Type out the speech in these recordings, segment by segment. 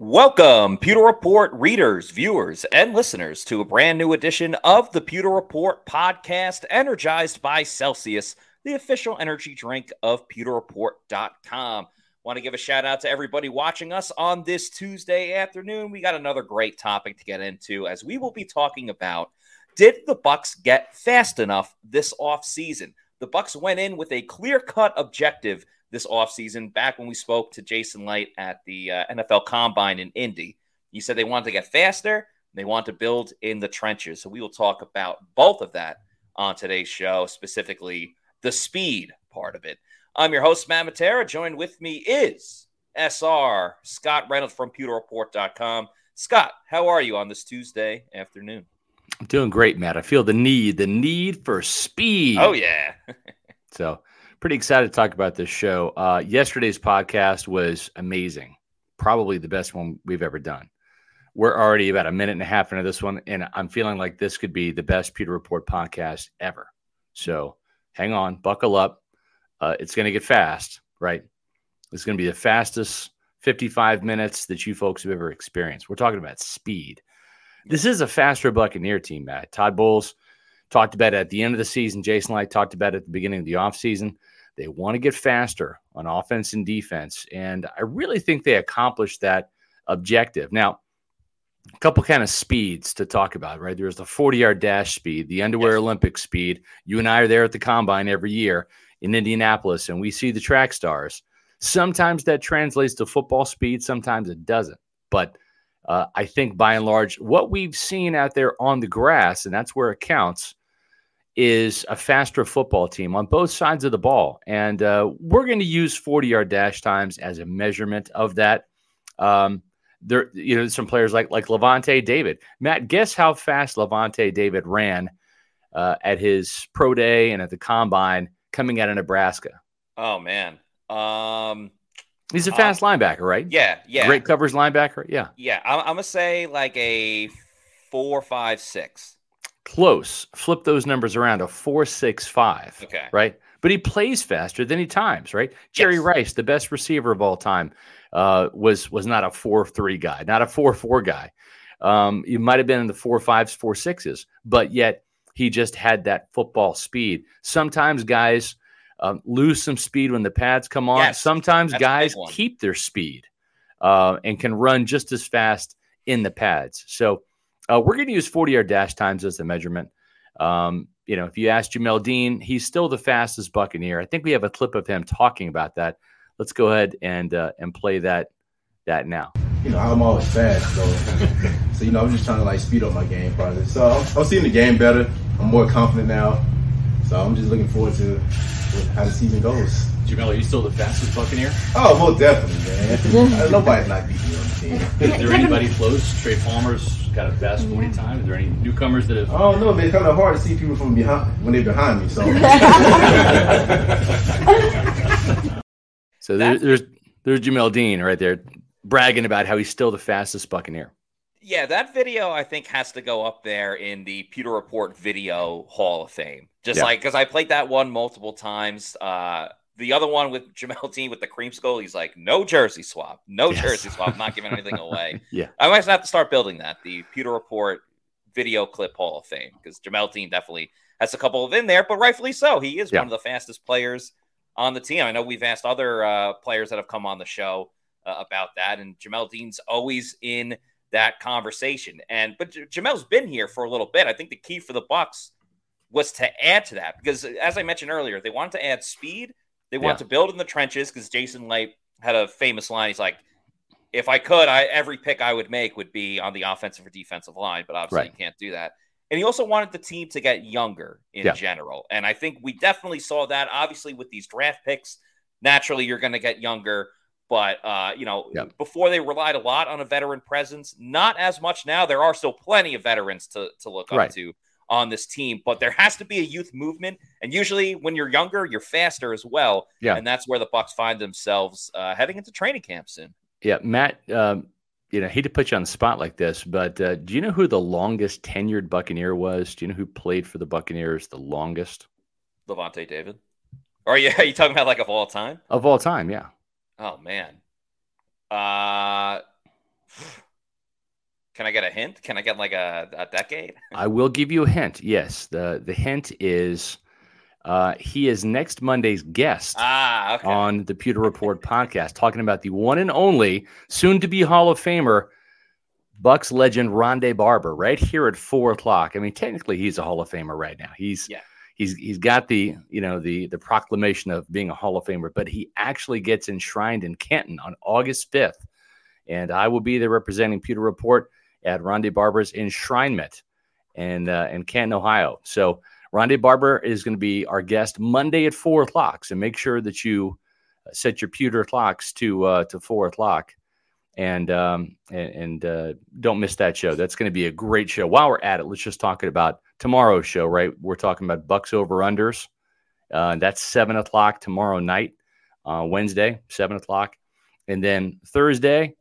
Welcome, Pewter Report readers, viewers, and listeners to a brand new edition of the Pewter Report podcast, energized by Celsius, the official energy drink of pewterreport.com. Want to give a shout out to everybody watching us on this Tuesday afternoon. We got another great topic to get into as we will be talking about did the Bucs get fast enough this offseason? The Bucs went in with a clear-cut objective this offseason back when we spoke to Jason Licht at the uh, NFL Combine in Indy. He said they wanted to get faster, they want to build in the trenches. So we will talk about both of that on today's show, specifically the speed part of it. I'm your host, Matt Matera. Joined with me is SR Scott Reynolds from PewterReport.com. Scott, how are you on this Tuesday afternoon? I'm doing great, Matt. I feel the need, the need for speed. Oh, yeah. so pretty excited to talk about this show. Uh, yesterday's podcast was amazing, probably the best one we've ever done. We're already about a minute and a half into this one, and I'm feeling like this could be the best Pewter Report podcast ever. So hang on, buckle up. Uh, it's going to get fast, right? It's going to be the fastest 55 minutes that you folks have ever experienced. We're talking about speed. This is a faster Buccaneer team, Matt. Todd Bowles talked about it at the end of the season. Jason Licht talked about it at the beginning of the offseason. They want to get faster on offense and defense. And I really think they accomplished that objective. Now, a couple kind of speeds to talk about, right? There's the 40 yard dash speed, the underwear yes. Olympic speed. You and I are there at the combine every year in Indianapolis, and we see the track stars. Sometimes that translates to football speed, sometimes it doesn't. But uh, I think by and large, what we've seen out there on the grass, and that's where it counts, is a faster football team on both sides of the ball. And uh, we're going to use 40 yard dash times as a measurement of that. Um, there, you know, some players like like Lavonte David. Matt, guess how fast Lavonte David ran uh, at his pro day and at the combine coming out of Nebraska? Oh man, um, he's a fast um, linebacker, right? Yeah, yeah, great covers linebacker. Yeah, yeah. I'm, I'm gonna say like a four, five, six. Close. Flip those numbers around a four six five. Okay. Right. But he plays faster than he times, right? Jerry. Rice, the best receiver of all time, uh, was was not a four three guy, not a four four guy. Um, he might have been in the four fives, four sixes, but yet he just had that football speed. Sometimes guys um, lose some speed when the pads come on. Yes, Sometimes guys keep their speed uh, and can run just as fast in the pads. So uh, we're going to use 40 yard dash times as the measurement. Um, you know, if you ask Jamel Dean, he's still the fastest Buccaneer. I think we have a clip of him talking about that. Let's go ahead and uh, and play that that now. You know, I'm always fast, so so you know, I'm just trying to like speed up my game process. So I'm, I'm seeing the game better. I'm more confident now. So I'm just looking forward to how the season goes. Jamel, are you still the fastest Buccaneer? Oh, well, definitely, man. Nobody's not beating me on the team. Is there anybody close? Trey Palmer's got a fast 40 time. Is there any newcomers that have? Oh no, it's kind of hard to see people from behind when they're behind me. So, so there, there's there's Jamel Dean right there bragging about how he's still the fastest Buccaneer. Yeah, that video I think has to go up there in the Pewter Report Video Hall of Fame. Just yeah. like because I played that one multiple times. Uh, the other one with Jamel Dean with the cream skull, he's like, no jersey swap, no yes. jersey swap, not giving anything away. yeah, I might have to start building that the Pewter Report Video Clip Hall of Fame because Jamel Dean definitely has a couple of in there, but rightfully so. He is yeah. one of the fastest players on the team. I know we've asked other uh, players that have come on the show uh, about that, and Jamel Dean's always in that conversation. And but J- Jamel's been here for a little bit. I think the key for the Bucs was to add to that because, as I mentioned earlier, they wanted to add speed. They want Yeah. to build in the trenches because Jason Licht had a famous line. He's like, "If I could, I every pick I would make would be on the offensive or defensive line, but obviously Right. you can't do that." And he also wanted the team to get younger in Yeah. general. And I think we definitely saw that. Obviously, with these draft picks, naturally you're going to get younger. But uh, you know, Yeah. before they relied a lot on a veteran presence, not as much now. There are still plenty of veterans to to look up to on this team, but there has to be a youth movement. And usually, when you're younger, you're faster as well. Yeah. and that's where the Bucs find themselves uh, heading into training camp soon. Yeah, Matt. Um, you know, hate to put you on the spot like this, but uh, do you know who the longest tenured Buccaneer was? Do you know who played for the Buccaneers the longest Lavonte David, or are you, are you talking about like of all time? of all time? Yeah, Oh man. Uh can I get a hint? Can I get like a, a decade? I will give you a hint. Yes, the the hint is uh, he is next Monday's guest Ah, okay. on the Pewter Report podcast, talking about the one and only, soon to be Hall of Famer, Bucs legend Rondé Barber, right here at four o'clock. I mean, technically, he's a Hall of Famer right now. He's Yeah. he's he's got the you know the the proclamation of being a Hall of Famer, but he actually gets enshrined in Canton on August fifth, and I will be there representing Pewter Report at Rondé Barber's enshrinement in uh, in Canton, Ohio. So. Rondé Barber is going to be our guest Monday at four o'clock. So make sure that you uh, set your pewter clocks to uh, to four o'clock, and um, and, and uh, don't miss that show. That's going to be a great show. While we're at it, let's just talk about tomorrow's show. Right, we're talking about Bucs over unders. Uh, that's seven o'clock tomorrow night, uh, Wednesday, seven o'clock, and then Thursday.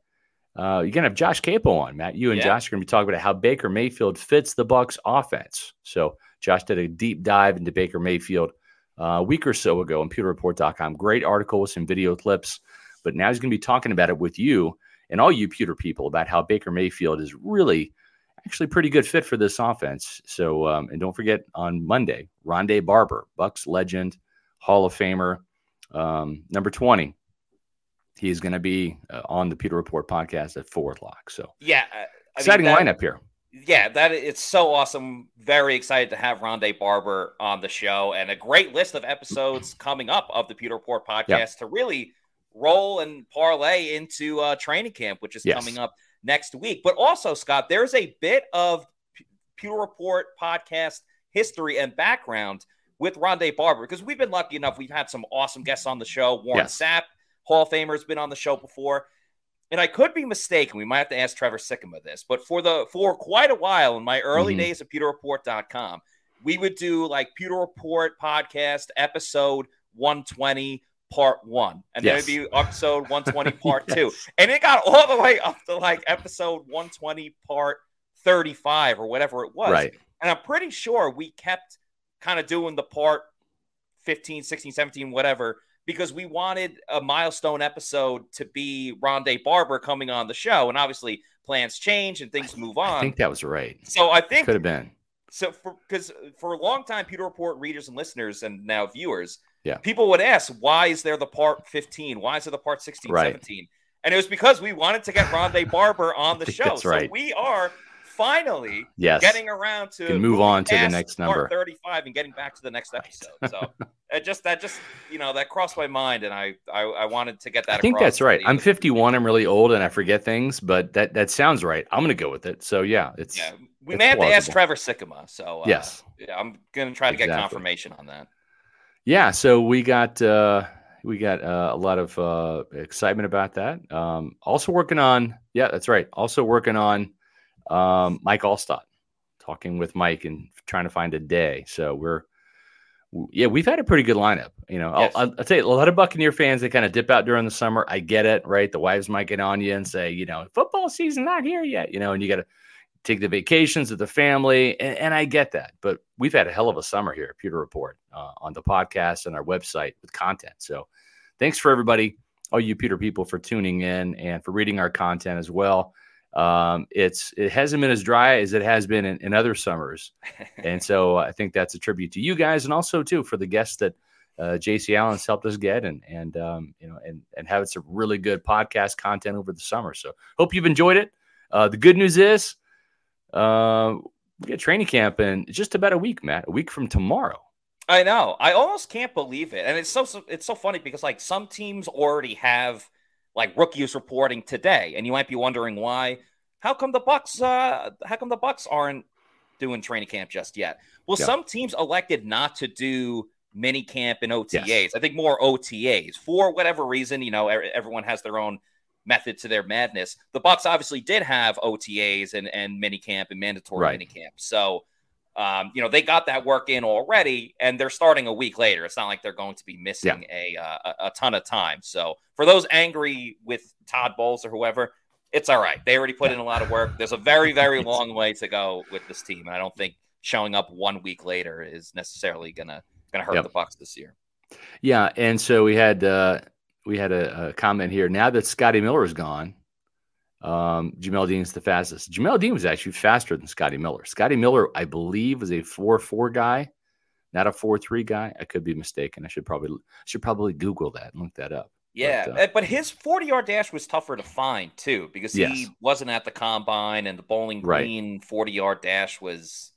Uh, you're gonna have Josh Queipo on, Matt. You and Yeah. Josh are gonna be talking about how Baker Mayfield fits the Bucs offense. So Josh did a deep dive into Baker Mayfield uh, a week or so ago on pewterreport.com. Great article with some video clips. But now he's going to be talking about it with you and all you pewter people about how Baker Mayfield is really actually a pretty good fit for this offense. So, um, and don't forget on Monday, Rondé Barber, Bucs legend, Hall of Famer, um, number 20. He's going to be uh, on the Pewter Report podcast at four o'clock. So, yeah. uh, I mean, exciting that- lineup here. Yeah, that it's so awesome. Very excited to have Rondé Barber on the show and a great list of episodes coming up of the Pewter Report podcast Yeah. to really roll and parlay into uh, training camp, which is Yes. coming up next week. But also, Scott, there's a bit of P- Pewter Report podcast history and background with Rondé Barber because we've been lucky enough. We've had some awesome guests on the show. Warren Yes. Sapp, Hall of Famer, has been on the show before and I could be mistaken. We might have to ask Trevor Sikkema this, but for the for quite a while in my early Mhm. days of pewterreport.com, we would do like Pewter Report podcast episode 120 part one, and Yes. then it'd be episode 120 part two, and it got all the way up to like episode 120 part 35 or whatever it was. Right. And I'm pretty sure we kept kind of doing the part 15, 16, 17, whatever, because we wanted a milestone episode to be Rondé Barber coming on the show. And obviously, plans change and things move on. I think that was right. so I think Could have been. so for because for a long time, Pewter Report readers and listeners and now viewers, Yeah. people would ask, why is there the part 15? Why is there the part 16, Right. 17? And it was because we wanted to get Rondé Barber on the show. that's So right. we are finally Yes. getting around to Can move on to the next number. 35 and getting back to the next episode. So it just that just you know that crossed my mind and I I, I wanted to get that. I think that's right. I'm 51. I'm really old and I forget things, but that that sounds right. I'm going to go with it. So yeah, it's Yeah, we it's may have to ask. Trevor Sikkema. So uh, yes, yeah, I'm gonna try to get confirmation on that. yeah. So we got uh, we got uh, a lot of uh, excitement about that. Um, also working on yeah, that's right. Also working on um, Mike Alstott, talking with Mike and trying to find a day. So we're yeah, we've had a pretty good lineup. You know, Yes. I'll, I'll tell you, a lot of Buccaneer fans they kind of dip out during the summer. I get it, right? The wives might get on you and say, you know, football season not here yet, you know, and you got to take the vacations with the family, and, and I get that. But we've had a hell of a summer here at Pewter Report uh, on the podcast and our website with content. So thanks for everybody, all you Pewter people, for tuning in and for reading our content as well. Um, it's it hasn't been as dry as it has been in, in other summers, and so I think that's a tribute to you guys, and also too for the guests that uh, JC Allen's helped us get, and and um, you know, and and having some really good podcast content over the summer. So hope you've enjoyed it. Uh, the good news is, uh, we get training camp in just about a week, Matt. A week from tomorrow. I know. I almost can't believe it, and it's so, so it's so funny because like some teams already have like rookies reporting today, and you might be wondering why. How come the Bucs? Uh, how come the Bucs aren't doing training camp just yet? Well, Yeah. some teams elected not to do mini camp and OTAs. Yes. I think more OTAs for whatever reason. You know, everyone has their own method to their madness. The Bucs obviously did have OTAs and and mini camp and mandatory Right. mini camp. So, um, you know, they got that work in already, and they're starting a week later. It's not like they're going to be missing a, uh, a a ton of time. So, for those angry with Todd Bowles or whoever, it's all right. They already put in a lot of work. There's a very very long way to go with this team, and I don't think showing up one week later is necessarily gonna gonna hurt Yep. the Bucs this year. Yeah, and so we had uh, we had a, a comment here. Now that Scotty Miller is gone, um, Jamel Dean's the fastest. Jamel Dean was actually faster than Scotty Miller. Scotty Miller, I believe, was a four four guy, not a four three guy. I could be mistaken. I should probably should probably Google that and look that up. Yeah, But, uh, uh, but his 40 yard dash was tougher to find too because he wasn't at the combine and the Bowling Green 40 yard dash was,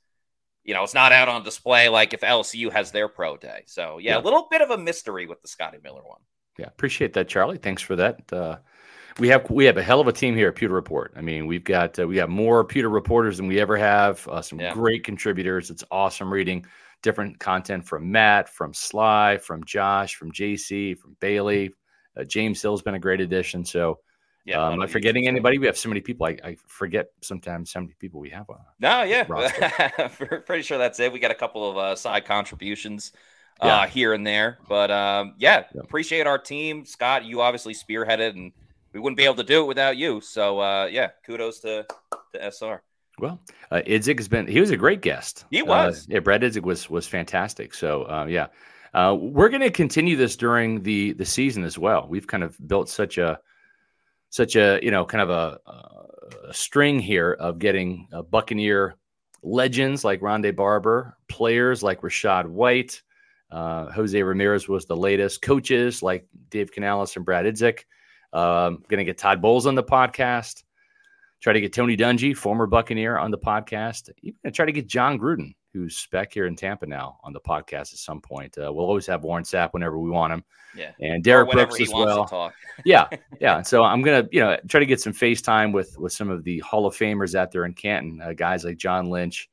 you know, it's not out on display like if LSU has their pro day. So, yeah, Yeah. a little bit of a mystery with the Scotty Miller one. Yeah, appreciate that, Charlie. Thanks for that. Uh, we have we have a hell of a team here at Pewter Report. I mean, we've got uh, we got more Pewter reporters than we ever have. Uh, some Yeah. great contributors. It's awesome reading different content from Matt, from Sly, from Josh, from JC, from Bailey. Uh, James Hill's been a great addition. So, Yeah. um, am I forgetting anybody? We have so many people. I, I forget sometimes how many people we have on. No, yeah. Pretty sure that's it. We got a couple of uh, side contributions uh, here and there. But um, yeah, Yeah. appreciate our team. Scott, you obviously spearheaded, and we wouldn't be able to do it without you. So uh, yeah, kudos to, to SR. Well, uh, Idzik has been, he was a great guest. He Uh, was. yeah, Brad Idzik was, was fantastic. So, uh, yeah, uh, we're going to continue this during the, the season as well. We've kind of built such a, such a, you know, kind of a, a string here of getting uh, Buccaneer legends like Rondé Barber, players like Rachaad White, uh, Jose Ramirez was the latest, coaches like Dave Canales and Brad Idzik. Um, going to get Todd Bowles on the podcast. Try to get Tony Dungy, former Buccaneer, on the podcast. Even gonna try to get Jon Gruden, who's back here in Tampa now, on the podcast at some point. Uh, we'll always have Warren Sapp whenever we want him, Yeah. and Derrick Brooks as well. to yeah, yeah. So I'm gonna, you know, try to get some FaceTime with with some of the Hall of Famers out there in Canton, uh, guys like John Lynch,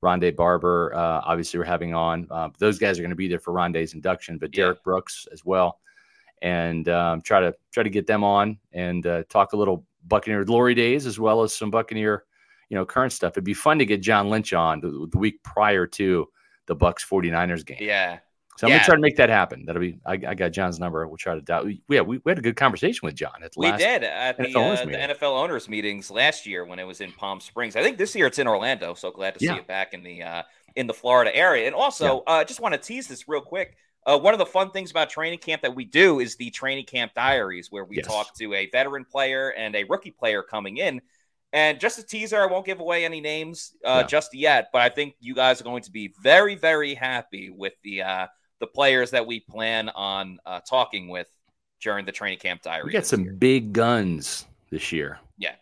Rondé Barber. Uh, obviously, we're having on. Uh, those guys are going to be there for Rondé's induction, but Yeah. Derrick Brooks as well, and um, try to try to get them on and uh, talk a little Buccaneer glory days as well as some Buccaneer, you know, current stuff. It'd be fun to get John Lynch on the, the week prior to the Bucs 49ers game. Yeah. So I'm Yeah. gonna try to make that happen. That'll be. I, I got John's number. We'll try to dial. Yeah, we, we had a good conversation with John at the We last. did at the, NFL owners uh, the. NFL owners meetings last year when it was in Palm Springs. I think this year it's in Orlando. So glad to Yeah. see it back in the uh, in the Florida area. And also, uh, just want to tease this real quick. Uh, one of the fun things about training camp that we do is the training camp diaries, where we Yes. talk to a veteran player and a rookie player coming in. And just a teaser, I won't give away any names uh, Yeah. just yet, but I think you guys are going to be very, very happy with the uh, the players that we plan on uh, talking with during the training camp diary. We got some year. big guns this year. Yeah.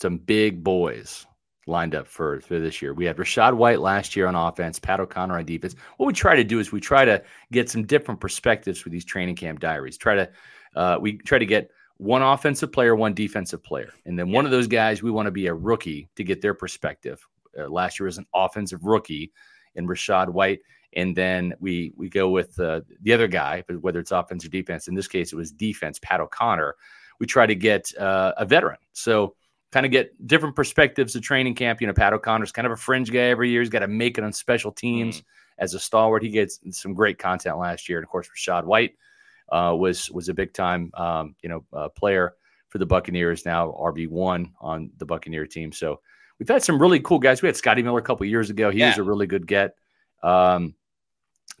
Some big boys lined up for, for this year. We had Rachaad White last year on offense, Pat O'Connor on defense. What we try to do is we try to get some different perspectives with these training camp diaries. Try to uh, we try to get one offensive player, one defensive player, and then one of those guys we want to be a rookie to get their perspective. Uh, last year was an offensive rookie in Rachaad White, and then we we go with uh, the other guy, whether it's offense or defense. In this case, it was defense, Pat O'Connor. We try to get uh, a veteran, so kind of get different perspectives of training camp. You know, Pat O'Connor's kind of a fringe guy every year. He's got to make it on special teams as a stalwart. He gets some great content last year, and of course, Rachaad White uh, was was a big time um, you know uh, player for the Buccaneers. Now RB one on the Buccaneer team. So we've had some really cool guys. We had Scotty Miller a couple years ago. He was a really good get. Um,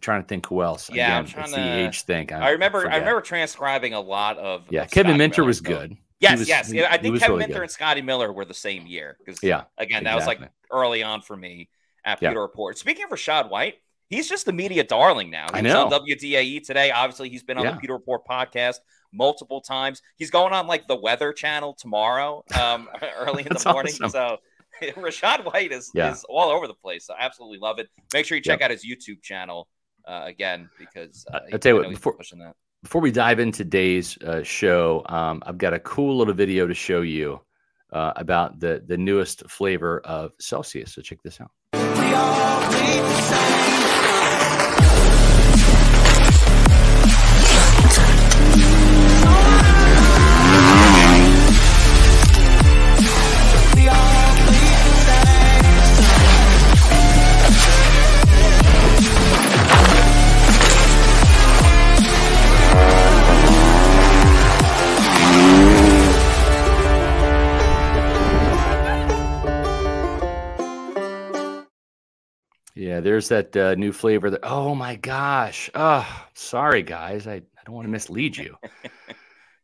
trying to think who else. Yeah, I'm trying it's to- the age thing. I remember. I remember transcribing a lot of. Yeah, Kevin Minter was good. Yes, was- yes. he- I think Kevin really Minter and Scotty Miller were the same year because Yeah, again, that was like early on for me at Yeah. Pewter Report. Speaking of Rachaad White, he's just the media darling now. He I know. on WDAE today. Obviously, he's been on Yeah. the Pewter Report podcast multiple times. He's going on like the Weather Channel tomorrow, um, early in the morning. awesome. So Rachaad White is Yeah. is all over the place. I absolutely love it. Make sure you check out his YouTube channel uh, again because uh, I- I'll tell you what, before- pushing that. Before we dive into today's uh, show, um, I've got a cool little video to show you uh, about the the newest flavor of Celsius. So check this out. Yeah, there's that uh, new flavor. That oh my gosh, oh sorry guys, I, I don't want to mislead you.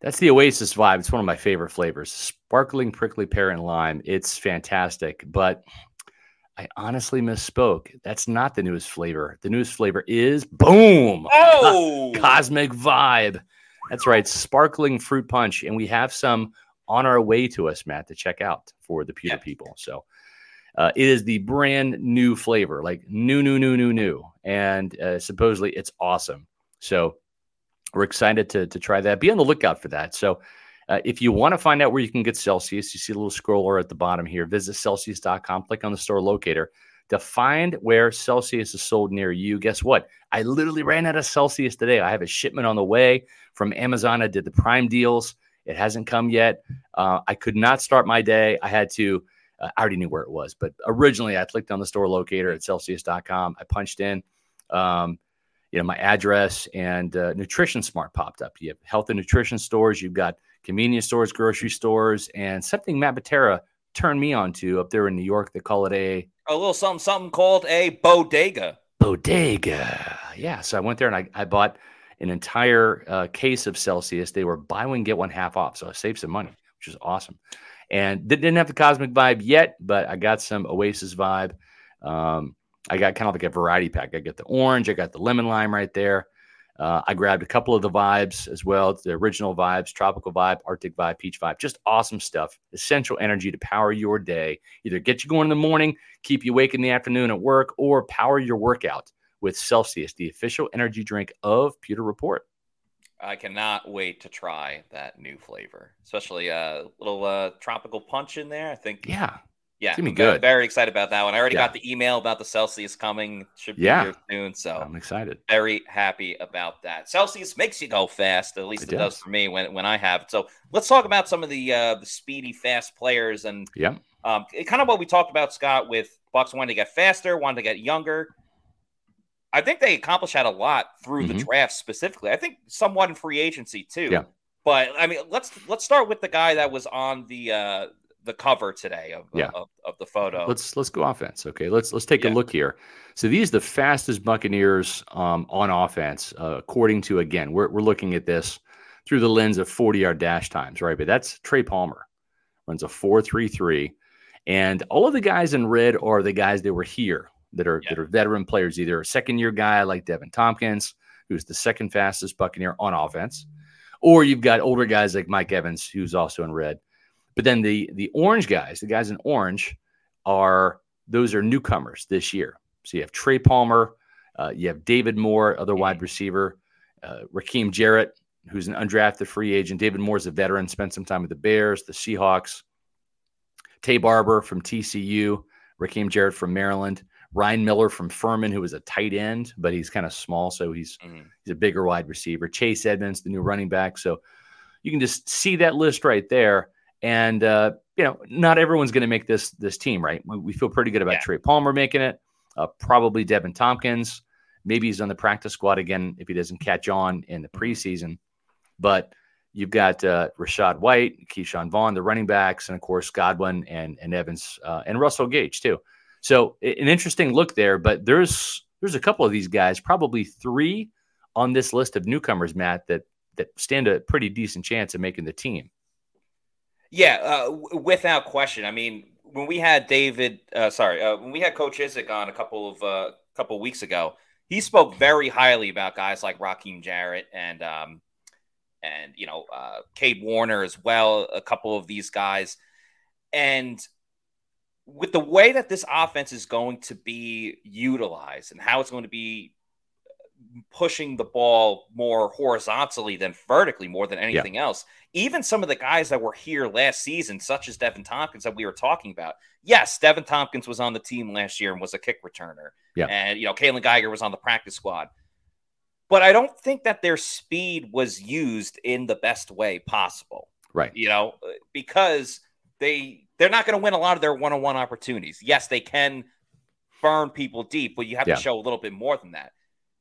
That's the Oasis vibe. It's one of my favorite flavors. Sparkling prickly pear and lime. It's fantastic, but I honestly misspoke. That's not the newest flavor. The newest flavor is boom. Oh, Cosmic Vibe. That's right, sparkling fruit punch, and we have some on our way to us, Matt, to check out for the pewter Yeah. people. So uh, it is the brand new flavor, like new, new, new, new, new, and uh, supposedly it's awesome. So we're excited to to try that. Be on the lookout for that. So. Uh, if you want to find out where you can get Celsius, you see a little scroller at the bottom here. Visit Celsius.com, click on the store locator to find where Celsius is sold near you. Guess what? I literally ran out of Celsius today. I have a shipment on the way from Amazon. I did the Prime deals. It hasn't come yet. Uh, I could not start my day. I had to. Uh, I already knew where it was, but originally I clicked on the store locator at Celsius.com. I punched in, um, you know, my address, and uh, Nutrition Smart popped up. You have health and nutrition stores. You've got convenience stores, grocery stores, and something Matt Matera turned me on to up there in New York. They call it a a little something something called a bodega. bodega. Yeah. So I went there and I, I bought an entire uh, case of Celsius. They were buy one, get one half off. So I saved some money, which is awesome. And didn't have the cosmic vibe yet, but I got some Oasis vibe. Um, I got kind of like a variety pack. I got the orange, I got the lemon lime right there. Uh, I grabbed a couple of the vibes as well, the original vibes, tropical vibe, Arctic vibe, peach vibe, just awesome stuff. Essential energy to power your day. Either get you going in the morning, keep you awake in the afternoon at work, or power your workout with Celsius, the official energy drink of Pewter Report. I cannot wait to try that new flavor, especially a little uh, tropical punch in there. I think, Yeah, yeah, gonna be very- good. Very excited about that one. I already Yeah. got the email about the Celsius coming. Should be Yeah. here soon. So I'm excited. very happy about that. Celsius makes you go fast. At least It it, does. does. for me when, when I have it. So let's talk about some of the uh, the speedy, fast players and Yeah, um, kind of what we talked about, Scott, with Bucs wanting to get faster, wanting to get younger. I think they accomplished that a lot through the Mhm. draft specifically. I think somewhat in free agency too. Yeah. But I mean, let's let's start with the guy that was on the uh, the cover today of, Yeah. of, of the photo. let's let's go offense. Okay, let's let's take Yeah. a look here. So these are the fastest Buccaneers um, on offense, uh, according to again, we're we're looking at this through the lens of 40 yard dash times, right? But that's Trey Palmer runs a 4.33, and all of the guys in red are the guys that were here that are Yeah. that are veteran players, either a second year guy like Deven Thompkins, who's the second fastest Buccaneer on offense, or you've got older guys like Mike Evans, who's also in red. But then the the orange guys, the guys in orange, are those are newcomers this year. So you have Trey Palmer, uh, you have David Moore, other wide receiver, uh, Rakim Jarrett, who's an undrafted free agent. David Moore's a veteran, spent some time with the Bears, the Seahawks. Taye Barber from TCU, Rakim Jarrett from Maryland, Ryan Miller from Furman, who was a tight end, but he's kind of small, so he's Mhm. he's a bigger wide receiver. Chase Edmonds, the new running back. So you can just see that list right there. And uh, you know, not everyone's going to make this this team, right? We, we feel pretty good about Yeah. Trey Palmer making it. Uh, probably Deven Thompkins. Maybe he's on the practice squad again if he doesn't catch on in the preseason. But you've got uh, Rachaad White, Ke'Shawn Vaughn, the running backs, and of course Godwin and and Evans uh, and Russell Gage too. So an interesting look there. But there's there's a couple of these guys, probably three on this list of newcomers, Matt, that that stand a pretty decent chance of making the team. Yeah, uh, w- without question. I mean, when we had David, uh, sorry, uh, when we had Coach Idzik on a couple of uh, couple weeks ago, he spoke very highly about guys like Rakim Jarrett and um, and you know uh, Kade Warner as well. A couple of these guys, and with the way that this offense is going to be utilized and how it's going to be pushing the ball more horizontally than vertically more than anything yeah. else. Even some of the guys that were here last season, such as Deven Thompkins that we were talking about. Yes, Deven Thompkins was on the team last year and was a kick returner. Yeah. And, you know, Kaylon Geiger was on the practice squad. But I don't think that their speed was used in the best way possible. Right. You know, because they they're not going to win a lot of their one-on-one opportunities. Yes, they can burn people deep, but you have yeah. to show a little bit more than that.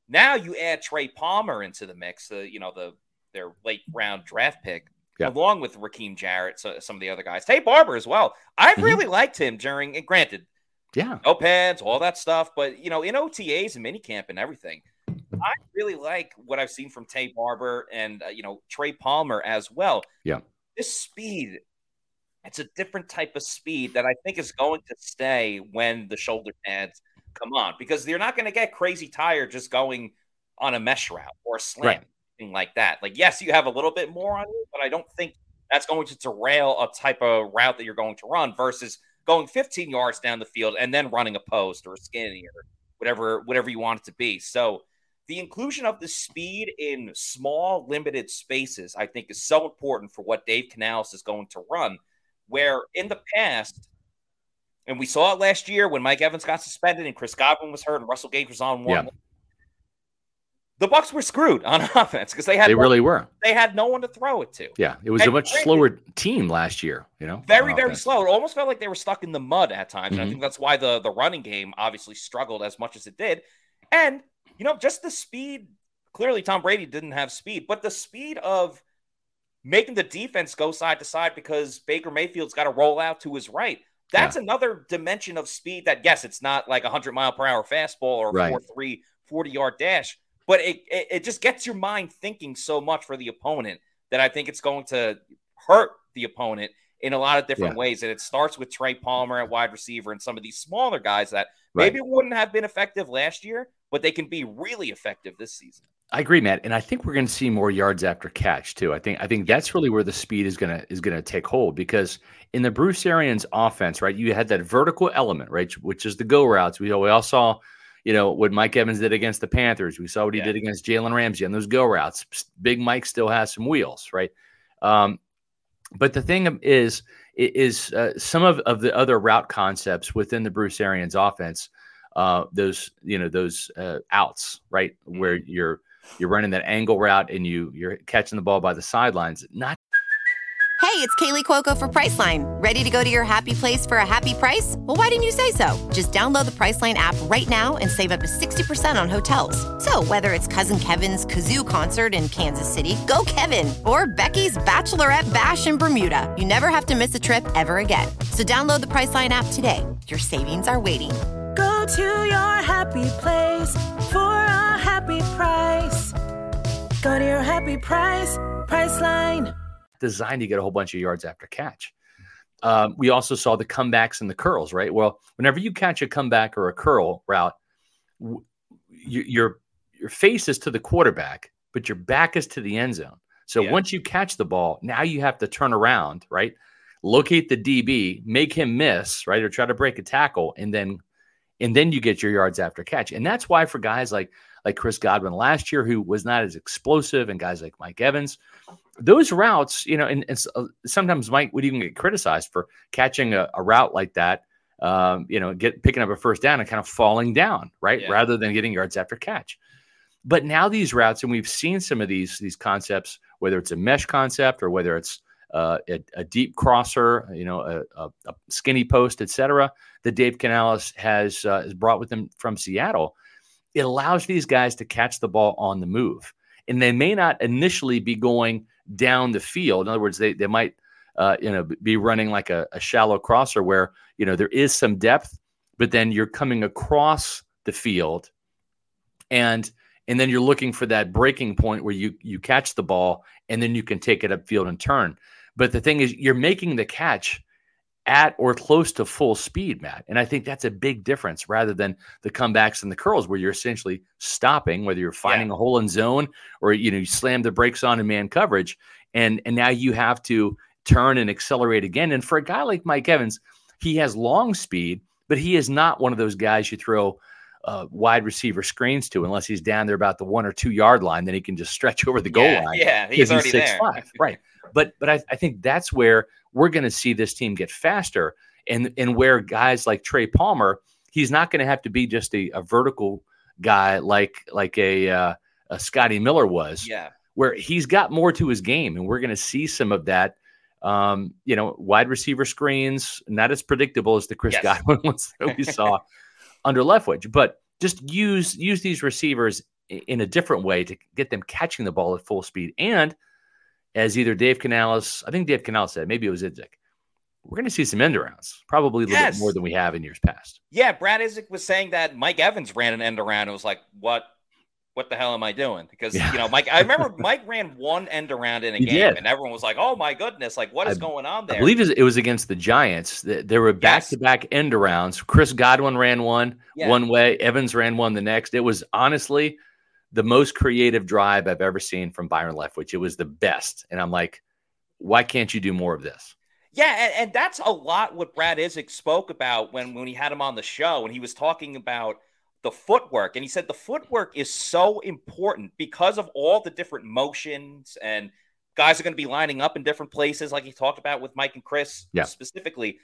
Now you add Trey Palmer into the mix, uh, you know, the their late round draft pick, yeah. along with Rakim Jarrett, so some of the other guys. Taye Barber as well. I've mm-hmm. really liked him during, and granted, yeah, no pads, all that stuff, but you know, in OTAs and minicamp and everything, I really like what I've seen from Taye Barber and uh, you know Trey Palmer as well. Yeah, this speed, it's a different type of speed that I think is going to stay when the shoulder pads come on, because you're not going to get crazy tired just going on a mesh route or a slant, right. anything like that. Like, yes, you have a little bit more on you, but I don't think that's going to derail a type of route that you're going to run versus going 15 yards down the field and then running a post or a skinny or whatever whatever you want it to be. So the inclusion of the speed in small limited spaces, I think, is so important for what Dave Canales is going to run. Where in the past, and we saw it last year when Mike Evans got suspended and Chris Godwin was hurt and Russell Gage was on one. Yeah. The Bucs were screwed on offense because they had they no, really were. They had no one to throw it to. Yeah, it was and a much slower team last year. You know, very very slow. It almost felt like they were stuck in the mud at times. Mm-hmm. And I think that's why the the running game obviously struggled as much as it did. And you know, just the speed. Clearly, Tom Brady didn't have speed, but the speed of making the defense go side to side because Baker Mayfield's got to roll out to his right. That's yeah. another dimension of speed that, yes, it's not like a 100 mile per hour fastball or right. 4 3, 40 yard dash, but it, it, it just gets your mind thinking so much for the opponent that I think it's going to hurt the opponent in a lot of different yeah. ways. And it starts with Trey Palmer at wide receiver and some of these smaller guys that maybe right. wouldn't have been effective last year, but they can be really effective this season. I agree, Matt, and I think we're going to see more yards after catch too. I think I think that's really where the speed is gonna is gonna take hold because in the Bruce Arians offense, right, you had that vertical element, right, which is the go routes. We we all saw, you know, what Mike Evans did against the Panthers. We saw what he yeah. did against Jalen Ramsey on those go routes. Big Mike still has some wheels, right? Um, but the thing is, is uh, some of, of the other route concepts within the Bruce Arians offense, uh, those you know those uh, outs, right, where mm-hmm. you're you're running that angle route and you you're catching the ball by the sidelines. Not. Hey, it's Kaley Cuoco for Priceline. Ready to go to your happy place for a happy price? Well, why didn't you say so? Just download the Priceline app right now and save up to sixty percent on hotels. So whether it's Cousin Kevin's kazoo concert in Kansas City, go Kevin, or Becky's bachelorette bash in Bermuda, you never have to miss a trip ever again. So download the Priceline app today. Your savings are waiting Go to your happy place for a happy price. Go to your happy price, Priceline. Designed to get a whole bunch of yards after catch. Um, we also saw the comebacks and the curls, right? Well, whenever you catch a comeback or a curl route, w- your your face is to the quarterback, but your back is to the end zone. So yeah. once you catch the ball, now you have to turn around, right? Locate the DB, make him miss, right, or try to break a tackle, and then and then you get your yards after catch. And that's why for guys like like Chris Godwin last year, who was not as explosive, and guys like Mike Evans, those routes, you know, and, and uh, sometimes Mike would even get criticized for catching a, a route like that. Um, you know, get picking up a first down and kind of falling down, right, yeah. rather than getting yards after catch. But now these routes, and we've seen some of these these concepts, whether it's a mesh concept or whether it's uh, a, a, deep crosser, you know, a, a, skinny post, etc. That Dave Canales has uh, brought with him from Seattle. It allows these guys to catch the ball on the move, and they may not initially be going down the field. In other words, they they might uh, you know be running like a, a shallow crosser where you know there is some depth, but then you're coming across the field, and and then you're looking for that breaking point where you you catch the ball and then you can take it upfield and turn. But the thing is, you're making the catch at or close to full speed, Matt. And I think that's a big difference rather than the comebacks and the curls where you're essentially stopping, whether you're finding yeah. a hole in zone or you know you slam the brakes on in man coverage, and and now you have to turn and accelerate again. And for a guy like Mike Evans, he has long speed, but he is not one of those guys you throw uh, wide receiver screens to unless he's down there about the one or two yard line. Then he can just stretch over the goal yeah, line. Yeah, he's already he's there. right. But but I, I think that's where we're going to see this team get faster, and and where guys like Trey Palmer, he's not going to have to be just a, a vertical guy like like a, uh, a Scotty Miller was. Yeah, where he's got more to his game, and we're going to see some of that. Um, you know, wide receiver screens, not as predictable as the Chris yes. Godwin ones that we saw under Leftwich, but just use use these receivers in a different way to get them catching the ball at full speed and as either Dave Canales, I think Dave Canales said, maybe it was Idzik. We're going to see some end arounds, probably a little yes. bit more than we have in years past. Yeah, Brad Idzik was saying that Mike Evans ran an end around. It was like, what? What the hell am I doing? Because yeah. you know, Mike. I remember Mike ran one end around in a he game, did. and everyone was like, "Oh my goodness! Like, what is I, going on there?" I believe it was against the Giants. There were back-to-back end arounds. Chris Godwin ran one yeah. one way. Evans ran one the next. It was honestly the most creative drive I've ever seen from Byron Leftwich. It was the best. And I'm like, why can't you do more of this? Yeah, and, and that's a lot what Brad Idzik spoke about when, when he had him on the show and he was talking about the footwork. And he said the footwork is so important because of all the different motions and guys are going to be lining up in different places, like he talked about with Mike and Chris yeah. specifically.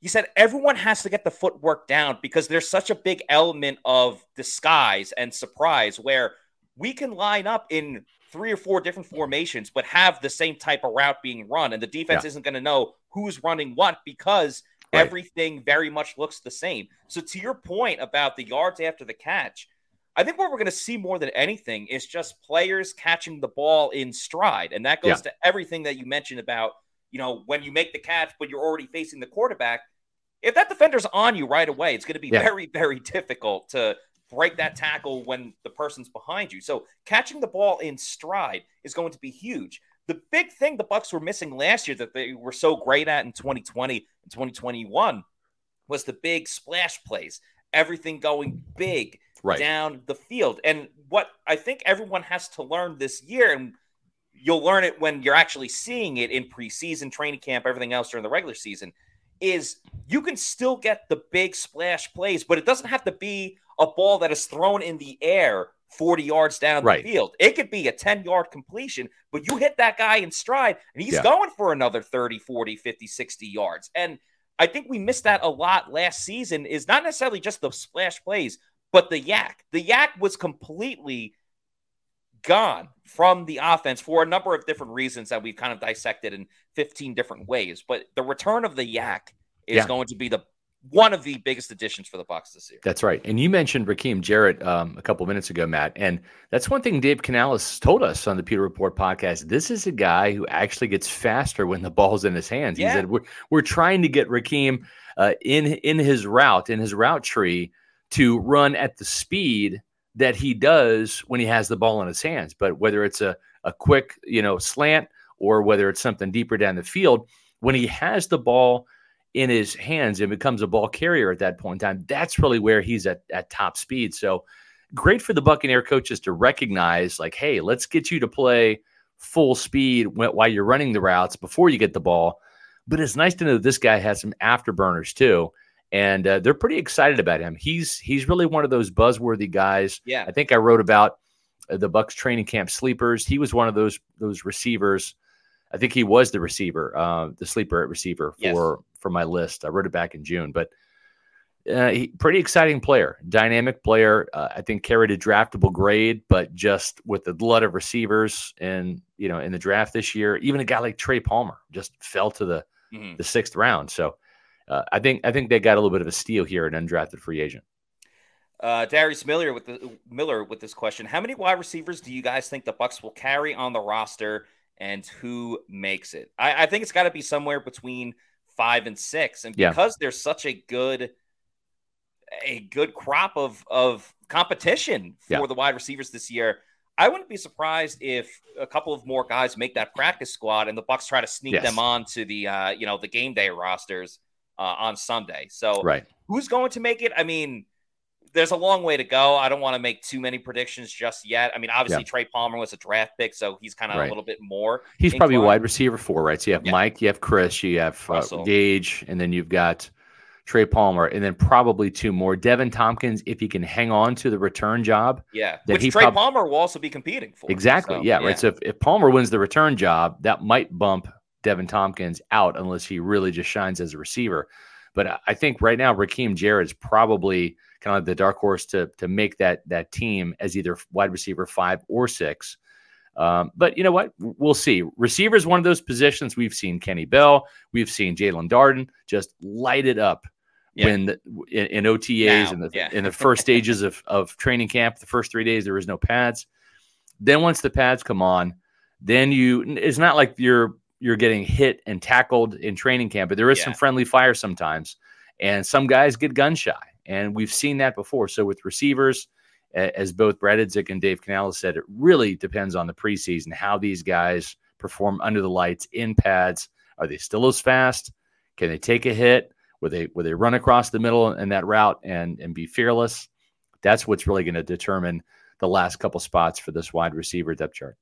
He said everyone has to get the footwork down because there's such a big element of disguise and surprise where we can line up in three or four different formations, but have the same type of route being run. And the defense yeah. isn't going to know who's running what because right. everything very much looks the same. So, to your point about the yards after the catch, I think what we're going to see more than anything is just players catching the ball in stride. And that goes yeah. to everything that you mentioned about, you know, when you make the catch, but you're already facing the quarterback. If that defender's on you right away, it's going to be yeah. very, very difficult to break that tackle when the person's behind you. So catching the ball in stride is going to be huge. The big thing the Bucs were missing last year that they were so great at in 2020 and 2021 was the big splash plays. Everything going big right. down the field. And what I think everyone has to learn this year and you'll learn it when you're actually seeing it in preseason training camp, everything else during the regular season is you can still get the big splash plays, but it doesn't have to be a ball that is thrown in the air 40 yards down right. the field. It could be a 10 yard completion, but you hit that guy in stride and he's yeah. going for another 30, 40, 50, 60 yards. And I think we missed that a lot last season is not necessarily just the splash plays, but the YAC. The YAC was completely gone from the offense for a number of different reasons that we've kind of dissected in 15 different ways. But the return of the YAC is yeah. going to be the one of the biggest additions for the Bucs this year. That's right. And you mentioned Rakim Jarrett um, a couple minutes ago, Matt, and that's one thing Dave Canales told us on the Pewter Report podcast. This is a guy who actually gets faster when the ball's in his hands. Yeah. He said, "We're we're trying to get Rakim uh, in in his route in his route tree to run at the speed." That he does when he has the ball in his hands, but whether it's a, a quick, you know, slant or whether it's something deeper down the field, when he has the ball in his hands and becomes a ball carrier at that point in time, that's really where he's at, at top speed. So great for the Buccaneer coaches to recognize, like, hey, let's get you to play full speed while you're running the routes before you get the ball. But it's nice to know this guy has some afterburners too, and uh, they're pretty excited about him. He's he's really one of those buzzworthy guys. Yeah, I think I wrote about uh, the Bucs training camp sleepers. He was one of those those receivers I think he was the receiver, uh, the sleeper at receiver for yes. For my list. I wrote it back in June, but uh, he, pretty exciting player, dynamic player. Uh, I think carried a draftable grade, but just with the glut of receivers and you know in the draft this year, even a guy like Trey Palmer just fell to the mm-hmm. the sixth round. So uh, I think I think they got a little bit of a steal here, an undrafted free agent. Uh, Darius Miller with the Miller with this question: How many wide receivers do you guys think the Bucs will carry on the roster? and who makes it. I, I think it's got to be somewhere between five and six. And because yeah. there's such a good a good crop of of competition for yeah. the wide receivers this year, I wouldn't be surprised if a couple of more guys make that practice squad and the Bucs try to sneak yes. them on to the uh, you know the game day rosters uh, on Sunday. So Right. who's going to make it? I mean, there's a long way to go. I don't want to make too many predictions just yet. I mean, obviously Trey Palmer was a draft pick, so he's kind of Right. a little bit more. He's probably wide receiver four, right? So you have Yeah. Mike, you have Chris, you have uh, Gage, and then you've got Trey Palmer, and then probably two more. Deven Thompkins, if he can hang on to the return job. Yeah, which Trey prob- Palmer will also be competing for. Exactly. So, yeah, Right. So if, if Palmer wins the return job, that might bump Deven Thompkins out unless he really just shines as a receiver. But I- think right now Rakim Jarrett is probably kind of the dark horse to to make that that team as either wide receiver five or six. Um, but you know what? We'll see. Receiver is one of those positions we've seen Kenny Bell, we've seen Jaelon Darden just light it up Yeah. when the, in, in OTAs Now, and the yeah. in the first stages of of training camp. The first three days there was no pads. Then once the pads come on, then you it's not like you're you're getting hit and tackled in training camp, but there is some friendly fire sometimes, and some guys get gun shy, and we've seen that before. So with receivers, as both Brad Idzik and Dave Canales said, it really depends on the preseason how these guys perform under the lights in pads. Are they still as fast? Can they take a hit? Will they will they run across the middle in that route and and be fearless? That's what's really going to determine the last couple spots for this wide receiver depth chart.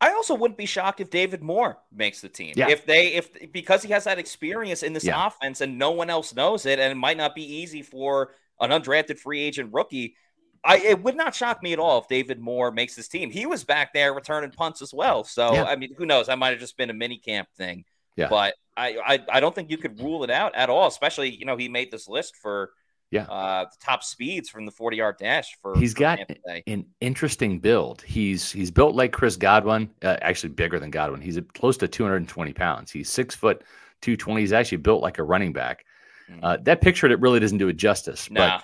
I also wouldn't be shocked if David Moore makes the team. Yeah. If they if because he has that experience in this Yeah. offense and no one else knows it, and it might not be easy for an undrafted free agent rookie. I it would not shock me at all if David Moore makes this team. He was back there returning punts as well. So Yeah. I mean, who knows? That might have just been a mini camp thing. Yeah. But I, I I don't think you could rule it out at all. Especially you know he made this list for Yeah. uh the top speeds from the forty yard dash for He's for got an interesting build. He's he's built like Chris Godwin, uh, actually bigger than Godwin. He's close to 220 pounds. He's six foot 220. He's actually built like a running back. Uh, that picture that really doesn't do it justice. But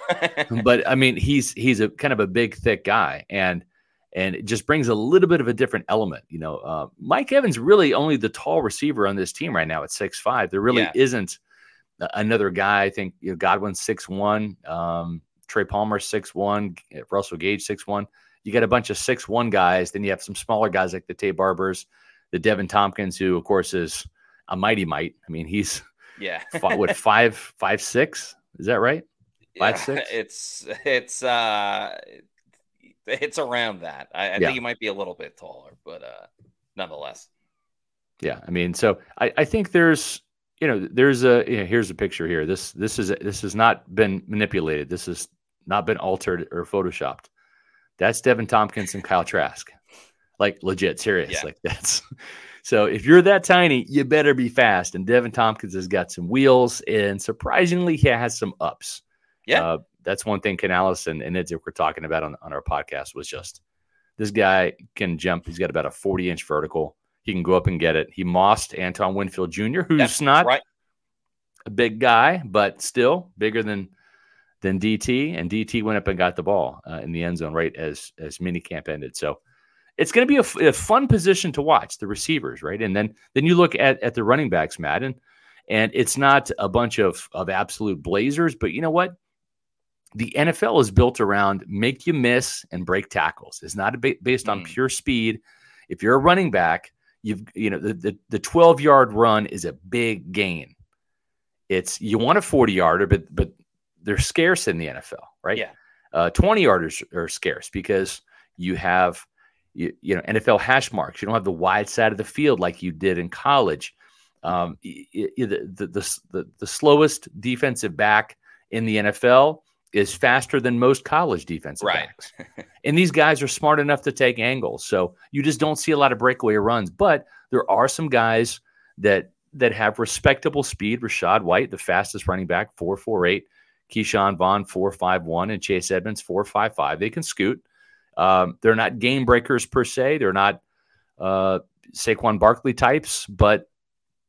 no. but I mean, he's he's a kind of a big, thick guy, and and it just brings a little bit of a different element. You know, uh, Mike Evans really only the tall receiver on this team right now at six five. There really Yeah. isn't another guy. I think you know, Godwin's six one, um, Trey Palmer six one, Russell Gage six one. You got a bunch of six one guys. Then you have some smaller guys like the Taye Barbers, the Deven Thompkins, who of course is a mighty might. I mean, he's yeah. fi- what five five six? Is that right? Five, Yeah, six? It's it's uh it's around that. I, I Yeah. think he might be a little bit taller, but uh nonetheless. Yeah, I mean, so I, I think there's you know there's a you know, here's a picture here. This this is this has not been manipulated. This has not been altered or photoshopped. That's Deven Thompkins and Kyle Trask, like legit serious. Yeah. Like that's so if you're that tiny, you better be fast. And Deven Thompkins has got some wheels, and surprisingly, he has some ups. Yeah. Uh, that's one thing Canales and, and Idzik were talking about on, on our podcast was just this guy can jump. He's got about a 40 inch vertical. He can go up and get it. He mossed Antoine Winfield Jr., who's That's not right. a big guy, but still bigger than than DT. And DT went up and got the ball uh, in the end zone right as as minicamp ended. So it's going to be a fun position to watch the receivers, right? And then then you look at at the running backs, Matt, and and it's not a bunch of of absolute blazers, but you know what? The NFL is built around make you miss and break tackles. It's not ba- based on Mm. pure speed. If you're a running back, you've you know the the, the 12 yard run is a big gain. It's you want a 40 yarder, but but they're scarce in the NFL, right? Yeah. Uh, 20 yarders are scarce because you have you, you know NFL hash marks. You don't have the wide side of the field like you did in college. Um, the, the, the, the, the slowest defensive back in the NFL is faster than most college defensive Right. backs. and these guys are smart enough to take angles. So you just don't see a lot of breakaway runs. But there are some guys that that have respectable speed. Rachaad White, the fastest running back, 448. Ke'Shawn Vaughn, 451. And Chase Edmonds, 455. They can scoot. Um, they're not game breakers per se. They're not uh, Saquon Barkley types, but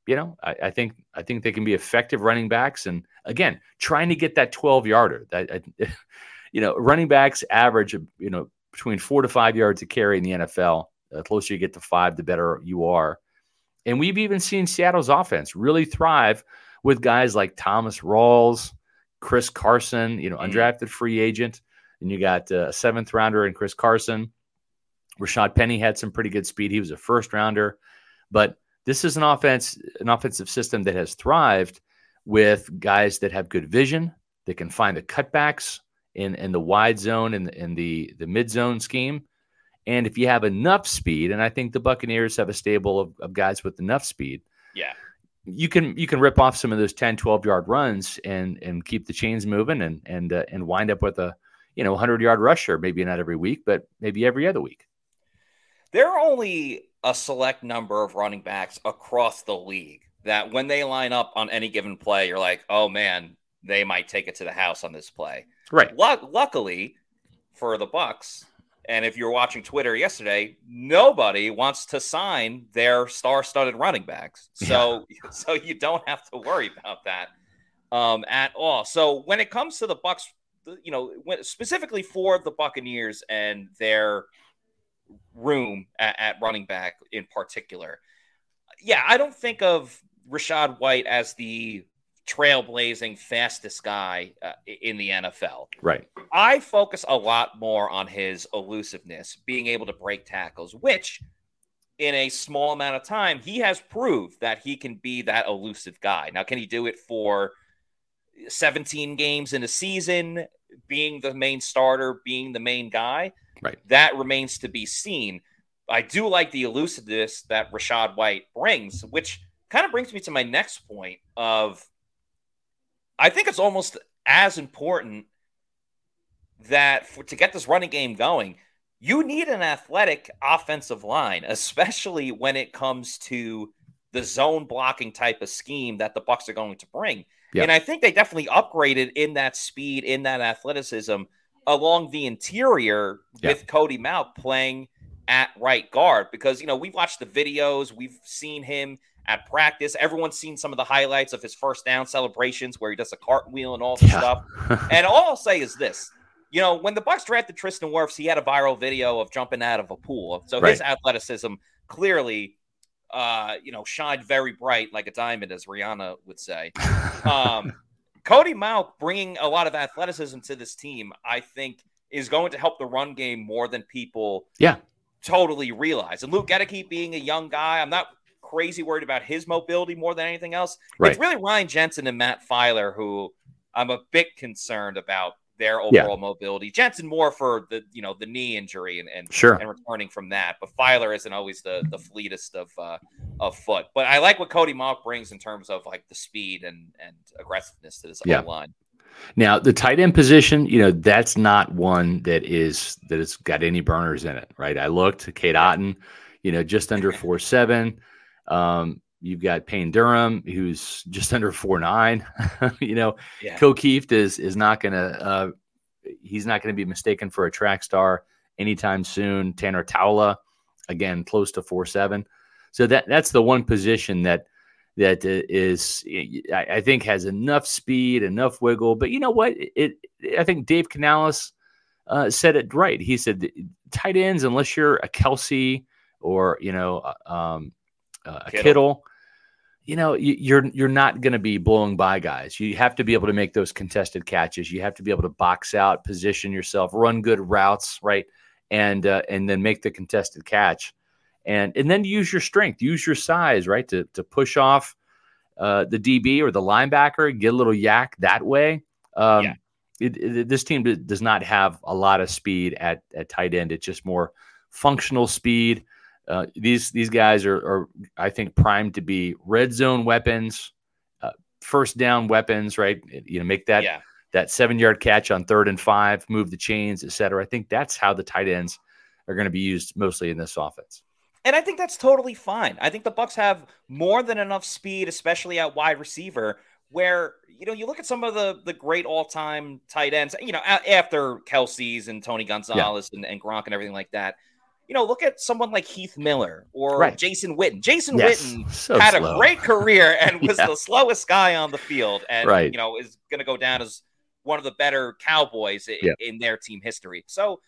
you know, I, I think I think they can be effective running backs. And again, trying to get that 12 yarder. That I, you know, running backs average you know between four to five yards a carry in the NFL. The closer you get to five, the better you are. And we've even seen Seattle's offense really thrive with guys like Thomas Rawls, Chris Carson, you know, Mhm. undrafted free agent. And you got uh, a seventh rounder in Chris Carson. Rashaad Penny had some pretty good speed. He was a first rounder. But this is an offense, an offensive system that has thrived with guys that have good vision, that can find the cutbacks in, in the wide zone and in, in the, the mid zone scheme. And if you have enough speed, and I think the Buccaneers have a stable of, of guys with enough speed, Yeah. you can you can rip off some of those 10 12 yard runs and and keep the chains moving and and uh, and wind up with a you know 100 yard rusher maybe not every week but maybe every other week There are only a select number of running backs across the league that when they line up on any given play, you're like, oh man, they might take it to the house on this play. right Luck- luckily for the Bucs, and if you're watching Twitter yesterday, nobody wants to sign their star-studded running backs, so so you don't have to worry about that um, at all. So when it comes to the Bucs, you know, when, specifically for the Buccaneers and their room at, at running back in particular, yeah, I don't think of Rachaad White as the trailblazing fastest guy uh, in the NFL. right I focus a lot more on his elusiveness, being able to break tackles, which in a small amount of time, he has proved that he can be that elusive guy. Now, can he do it for 17 games in a season, being the main starter, being the main guy? Right. That remains to be seen. I do like the elusiveness that Rachaad White brings, which kind of brings me to my next point of I think it's almost as important that for, to get this running game going, you need an athletic offensive line, especially when it comes to the zone blocking type of scheme that the Bucs are going to bring. Yeah. And I think they definitely upgraded in that speed, in that athleticism along the interior Yeah. with Cody Mauch playing at right guard because you know we've watched the videos, we've seen him at practice. Everyone's seen some of the highlights of his first down celebrations where he does a cartwheel and all this Yeah. stuff. And all I'll say is this: you know, when the Bucs drafted Tristan Wirfs, he had a viral video of jumping out of a pool. So his athleticism clearly, uh, you know, shined very bright like a diamond, as Rihanna would say. Um, Cody Mauch bringing a lot of athleticism to this team, I think, is going to help the run game more than people Yeah. totally realize. And Luke Goedeke being a young guy, I'm not crazy worried about his mobility more than anything else. Right. It's really Ryan Jensen and Matt Feiler who I'm a bit concerned about their Yeah. overall mobility. Jensen more for the you know the knee injury and and, Sure. and returning from that, but Feiler isn't always the the fleetest of uh, of foot. But I like what Cody Mauch brings in terms of like the speed and and aggressiveness to this Yeah. line. Now the tight end position, you know, that's not one that is that has got any burners in it, right? I looked, at Cade Otton, you know, just under four seven. Um, you've got Payne Durham, who's just under four nine. you know, Yeah. Ko Kieft is is not gonna uh he's not gonna be mistaken for a track star anytime soon. Tanner Taula, again, close to four seven. So that that's the one position that that is I think has enough speed, enough wiggle. But you know what? It, I think Dave Canales uh, said it right. He said tight ends, unless you're a Kelce or you know uh, um, uh, a Kittle. Kittle, you know you, you're you're not going to be blowing by guys. You have to be able to make those contested catches. You have to be able to box out, position yourself, run good routes, right, and uh, and then make the contested catch and and then use your strength, use your size, right, to to push off uh, the DB or the linebacker, get a little YAC that way. Um, Yeah. it, it- this team does not have a lot of speed at at tight end. It's just more functional speed. Uh, these these guys are, are, I think, primed to be red zone weapons, uh, first down weapons, right? You know, make that yeah. that seven yard catch on third and five, move the chains, et cetera. I think that's how the tight ends are going to be used mostly in this offense. And I think that's totally fine. I think the Bucs have more than enough speed, especially at wide receiver, where you know you look at some of the the great all time tight ends. You know, after Kelce's and Tony Gonzalez and, and Gronk and everything like that. You know, look at someone like Heath Miller or Right. Jason Witten. Jason Yes. Witten So had slow. a great career and was Yeah. the slowest guy on the field, and Right. you know is going to go down as one of the better Cowboys in, Yeah. in their team history. So,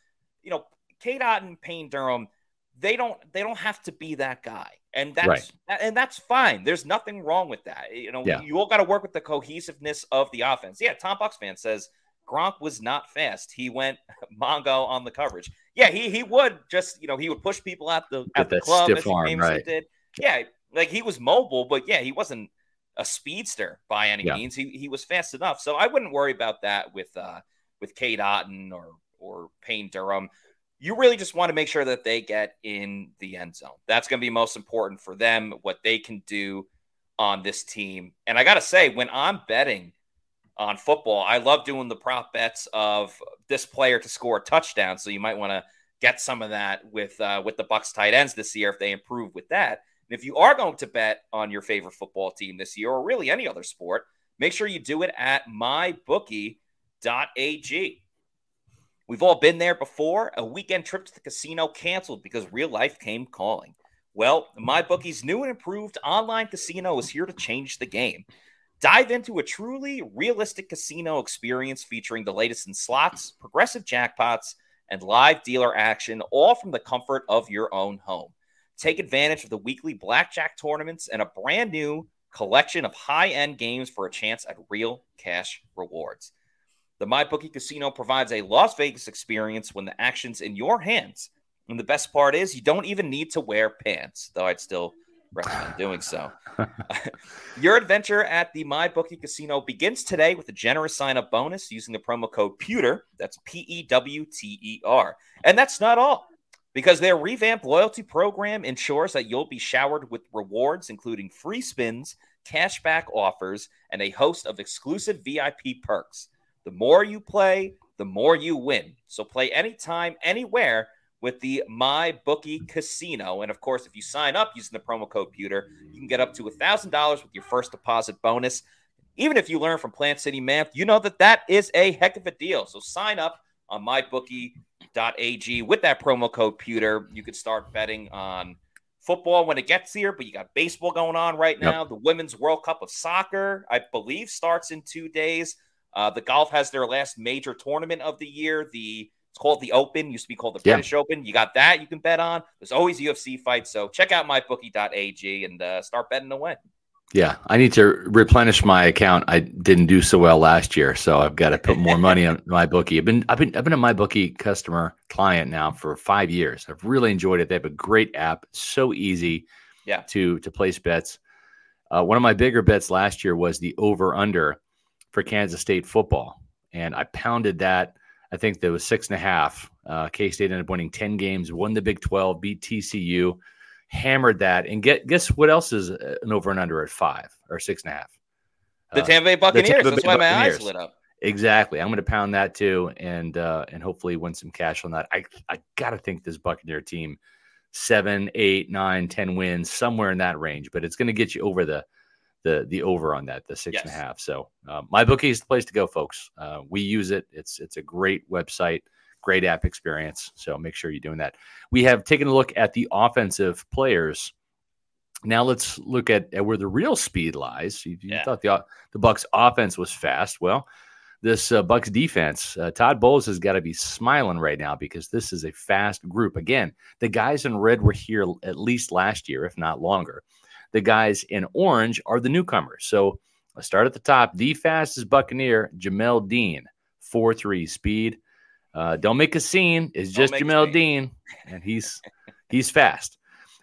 you know, Cade Otton, Payne Durham, they don't they don't have to be that guy, and that's Right. and that's fine. There's nothing wrong with that. You know, Yeah. you all got to work with the cohesiveness of the offense. Yeah, Tom Bucs fan says Gronk was not fast. He went Mongo on the coverage. Yeah, he he would just you know he would push people at the at the club as arm, famously right. did. Yeah, like he was mobile, but yeah, he wasn't a speedster by any Yeah. means. He he was fast enough, so I wouldn't worry about that with uh, with Cade Otton or or Payne Durham. You really just want to make sure that they get in the end zone. That's going to be most important for them. What they can do on this team, and I got to say, when I'm betting on football, I love doing the prop bets of this player to score a touchdown. So you might want to get some of that with uh, with the Bucs tight ends this year if they improve with that. And if you are going to bet on your favorite football team this year or really any other sport, make sure you do it at mybookie.ag. We've all been there before. A weekend trip to the casino canceled because real life came calling. Well, MyBookie's new and improved online casino is here to change the game. Dive into a truly realistic casino experience featuring the latest in slots, progressive jackpots, and live dealer action, all from the comfort of your own home. Take advantage of the weekly blackjack tournaments and a brand new collection of high end games for a chance at real cash rewards. The MyBookie Casino provides a Las Vegas experience when the action's in your hands. And the best part is, you don't even need to wear pants, though I'd still recommend doing so. Your adventure at the MyBookie Casino begins today with a generous sign up bonus using the promo code PEWTER. That's P E W T E R. And that's not all, because their revamped loyalty program ensures that you'll be showered with rewards, including free spins, cashback offers, and a host of exclusive VIP perks. The more you play, the more you win. So play anytime, anywhere with the MyBookie Casino. And of course, if you sign up using the promo code Pewter, you can get up to $1,000 with your first deposit bonus. Even if you learn from Plant City Math, you know that that is a heck of a deal. So sign up on mybookie.ag with that promo code Pewter. You could start betting on football when it gets here, but you got baseball going on right Yep. now. The Women's World Cup of Soccer, I believe, starts in two days. Uh, the golf has their last major tournament of the year. The called the Open. Used to be called the Yeah. British Open. You got that you can bet on. There's always UFC fights. So check out mybookie.ag and uh, start betting away. Yeah, I need to replenish my account. I didn't do so well last year, so I've got to put more money on my bookie. I've been I've been I've been a my bookie customer client now for five years. I've really enjoyed it. They have a great app, so easy Yeah. to to place bets. Uh, one of my bigger bets last year was the over under for Kansas State football, and I pounded that. I think there was six and a half. Uh, K State ended up winning ten games, won the Big Twelve, beat TCU, hammered that, and get guess what else is uh, an over and under at five or six and a half. The Uh, Tampa Bay Buccaneers. Tampa That's Bay why my eyes lit up. Exactly. I'm going to pound that too, and uh, and hopefully win some cash on that. I I got to think this Buccaneer team seven, eight, nine, ten wins somewhere in that range, but it's going to get you over the the the over on that the six and a half. So uh, my bookie is the place to go, folks. Uh, we use it. It's it's a great website, great app experience. So make sure you're doing that. We have taken a look at the offensive players. Now let's look at, at where the real speed lies. You, you Yeah. thought the the Bucs offense was fast. Well, this uh, Bucs defense, uh, Todd Bowles has got to be smiling right now because this is a fast group. Again, the guys in red were here at least last year, if not longer. The guys in orange are the newcomers. So let's start at the top. The fastest Buccaneer, Jamel Dean, 4 3 speed. Uh, don't make a scene. It's just Jamel. Dean, and he's he's fast.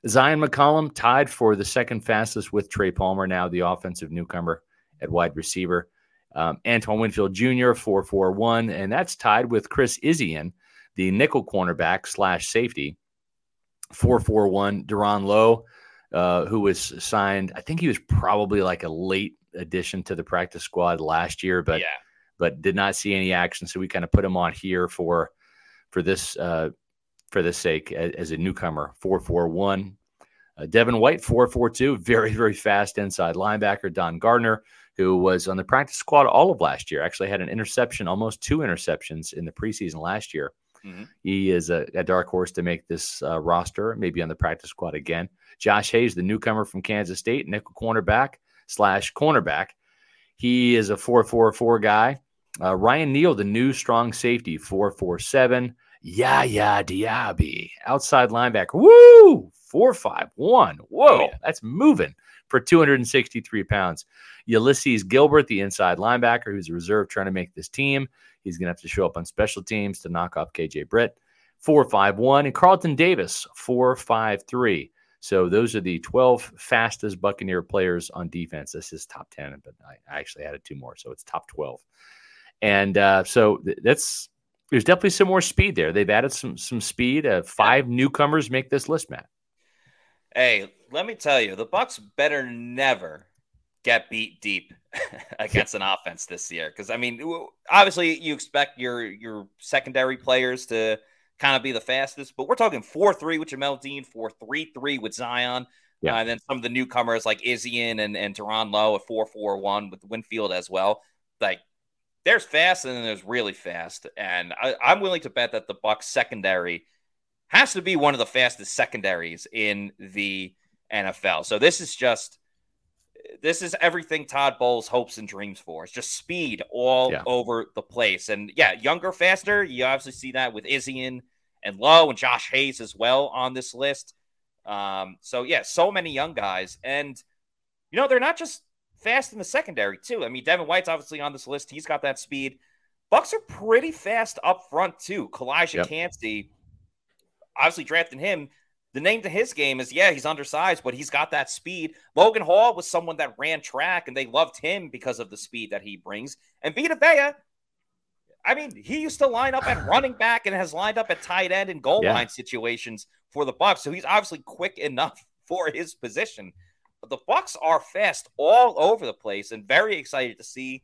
Zion McCollum tied for the second fastest with Trey Palmer, now the offensive newcomer at wide receiver. Um, Antoine Winfield Jr., 441, and that's tied with Chris Izien, the nickel cornerback slash safety, 441. Duran Lowe, uh, who was signed, I think he was probably like a late addition to the practice squad last year, but yeah. but did not see any action. So we kind of put him on here for for this uh, for this sake as, as a newcomer. Four four one. Uh, Devin White four four two. Very very fast inside linebacker. Don Gardner, who was on the practice squad all of last year, actually had an interception, almost two interceptions in the preseason last year. Mhm. He is a, a dark horse to make this uh, roster, maybe on the practice squad again. Josh Hayes, the newcomer from Kansas State, nickel cornerback slash cornerback. He is a 444 guy. Uh, Ryan Neal, the new strong safety, 447. Yaya Diaby, outside linebacker. Woo! 451. Whoa, Oh, yeah. that's moving for 263 pounds. Ulysses Gilbert, the inside linebacker, who's a reserve trying to make this team. He's going to have to show up on special teams to knock off KJ Britt. 451. And Carlton Davis, 453. So those are the 12 fastest Buccaneer players on defense. This is top 10, but I, actually added two more, so it's top 12. And uh, so th- that's there's definitely some more speed there. They've added some some speed. Uh, five newcomers make this list, Matt. Hey, let me tell you, the Bucs better never get beat deep against an offense this year. Because I mean, obviously, you expect your your secondary players to kind of be the fastest, but we're talking four three with Jamel Dean, four three three with Zion. Yeah. Uh, and then some of the newcomers like Izien and, and Terron Lowe at 4 4 1 with Winfield as well. Like there's fast and then there's really fast. And I, I'm willing to bet that the Bucs secondary has to be one of the fastest secondaries in the NFL. So this is just this is everything Todd Bowles hopes and dreams for. It's just speed all yeah. over the place. And yeah, younger, faster. You obviously see that with Izien and Lowe and Josh Hayes as well on this list. Um, so yeah, so many young guys. And you know, they're not just fast in the secondary too. I mean, Devin White's obviously on this list. He's got that speed. Bucs are pretty fast up front too. Calijah yep. Kancey, obviously drafting him. The name to his game is yeah, he's undersized, but he's got that speed. Logan Hall was someone that ran track, and they loved him because of the speed that he brings. And Vita Vea, I mean, he used to line up at running back and has lined up at tight end in goal yeah. line situations for the Bucs. So he's obviously quick enough for his position. But the Bucs are fast all over the place, and very excited to see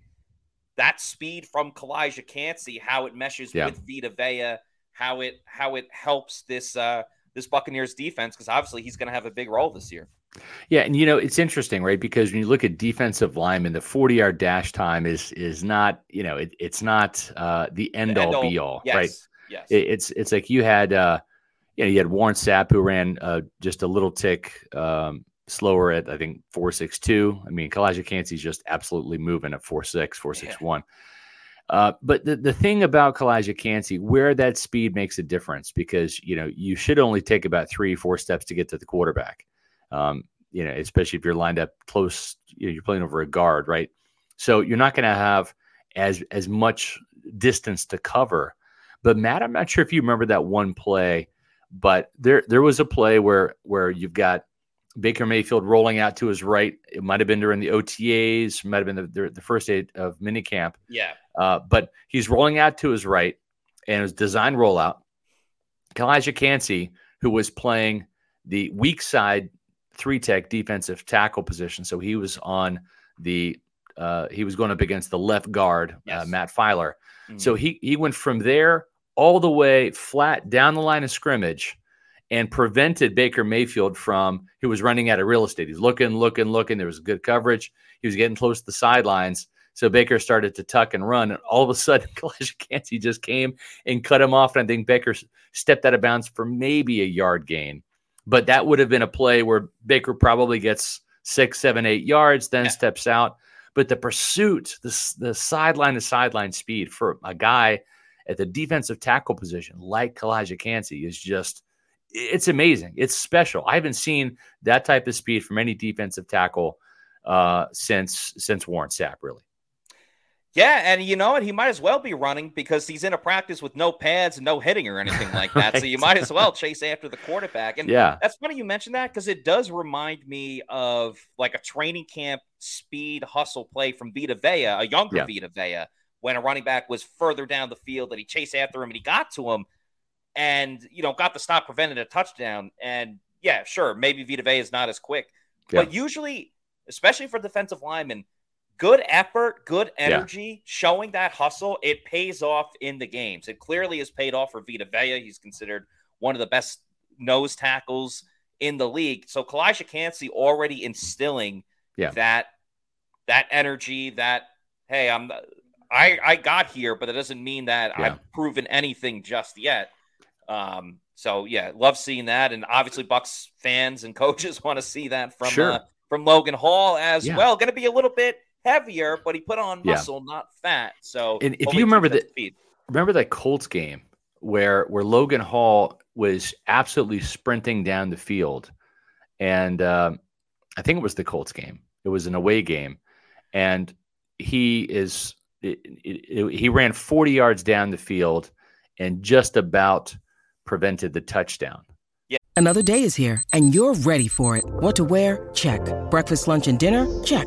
that speed from Calijah Kancey, how it meshes yeah. with Vita Vea, how it how it helps this uh this Buccaneers defense, because obviously he's going to have a big role this year. Yeah, and you know it's interesting, right? Because when you look at defensive linemen, the forty-yard dash time is is not, you know, it, it's not uh, the end all be all, yes, right? Yes, it, it's it's like you had, uh, you know, you had Warren Sapp who ran uh, just a little tick um, slower at I think four six two. I mean, Calijah Kancey's just absolutely moving at four six, four six one. Uh, but the, the thing about Calijah Kancey, where that speed makes a difference, because you know you should only take about three four steps to get to the quarterback. Um, you know, especially if you're lined up close, you know, you're playing over a guard, right? So you're not going to have as as much distance to cover. But Matt, I'm not sure if you remember that one play, but there there was a play where where you've got Baker Mayfield rolling out to his right. It might have been during the OTAs, might have been the, the, the first day of minicamp. Yeah. Uh, but he's rolling out to his right, and it was design rollout. Calijah Kancey, who was playing the weak side three tech defensive tackle position, so he was on the uh, he was going up against the left guard, uh, yes. uh, Matt Feiler. Mm-hmm. So he he went from there all the way flat down the line of scrimmage and prevented Baker Mayfield from, who was running out of real estate. He's looking, looking, looking. There was good coverage. He was getting close to the sidelines. So Baker started to tuck and run. And all of a sudden, Kancey just came and cut him off. And I think Baker stepped out of bounds for maybe a yard gain. But that would have been a play where Baker probably gets six, seven, eight yards, then yeah. steps out. But the pursuit, the, the sideline to sideline speed for a guy at the defensive tackle position like Kancey is just – it's amazing. It's special. I haven't seen that type of speed from any defensive tackle uh, since since Warren Sapp, really. Yeah, and you know what? He might as well be running because he's in a practice with no pads and no hitting or anything like that. right. So you might as well chase after the quarterback. And yeah, that's funny you mentioned that because it does remind me of like a training camp speed hustle play from Vita Vea, a younger yeah. Vita Vea, when a running back was further down the field that he chased after him and he got to him and you know got the stop prevented a touchdown. And yeah, sure, maybe Vita Vea is not as quick, yeah. but usually, especially for defensive linemen, good effort, good energy, yeah. showing that hustle, it pays off in the games. It clearly has paid off for Vita Vea. He's considered one of the best nose tackles in the league. So Calijah Kancey already instilling yeah. that that energy, that hey, I'm I I got here, but it doesn't mean that yeah. I've proven anything just yet. Um, so yeah, love seeing that, and obviously Bucs fans and coaches want to see that from sure. uh, from Logan Hall as yeah. well. Going to be a little bit heavier, but he put on muscle, yeah. not fat. So and if you remember that, remember that Colts game where where Logan Hall was absolutely sprinting down the field, and um, I think it was the Colts game. It was an away game, and he is it, it, it, he ran 40 yards down the field and just about prevented the touchdown. Yeah. Another day is here, and you're ready for it. What to wear? Check. Breakfast, lunch, and dinner? Check.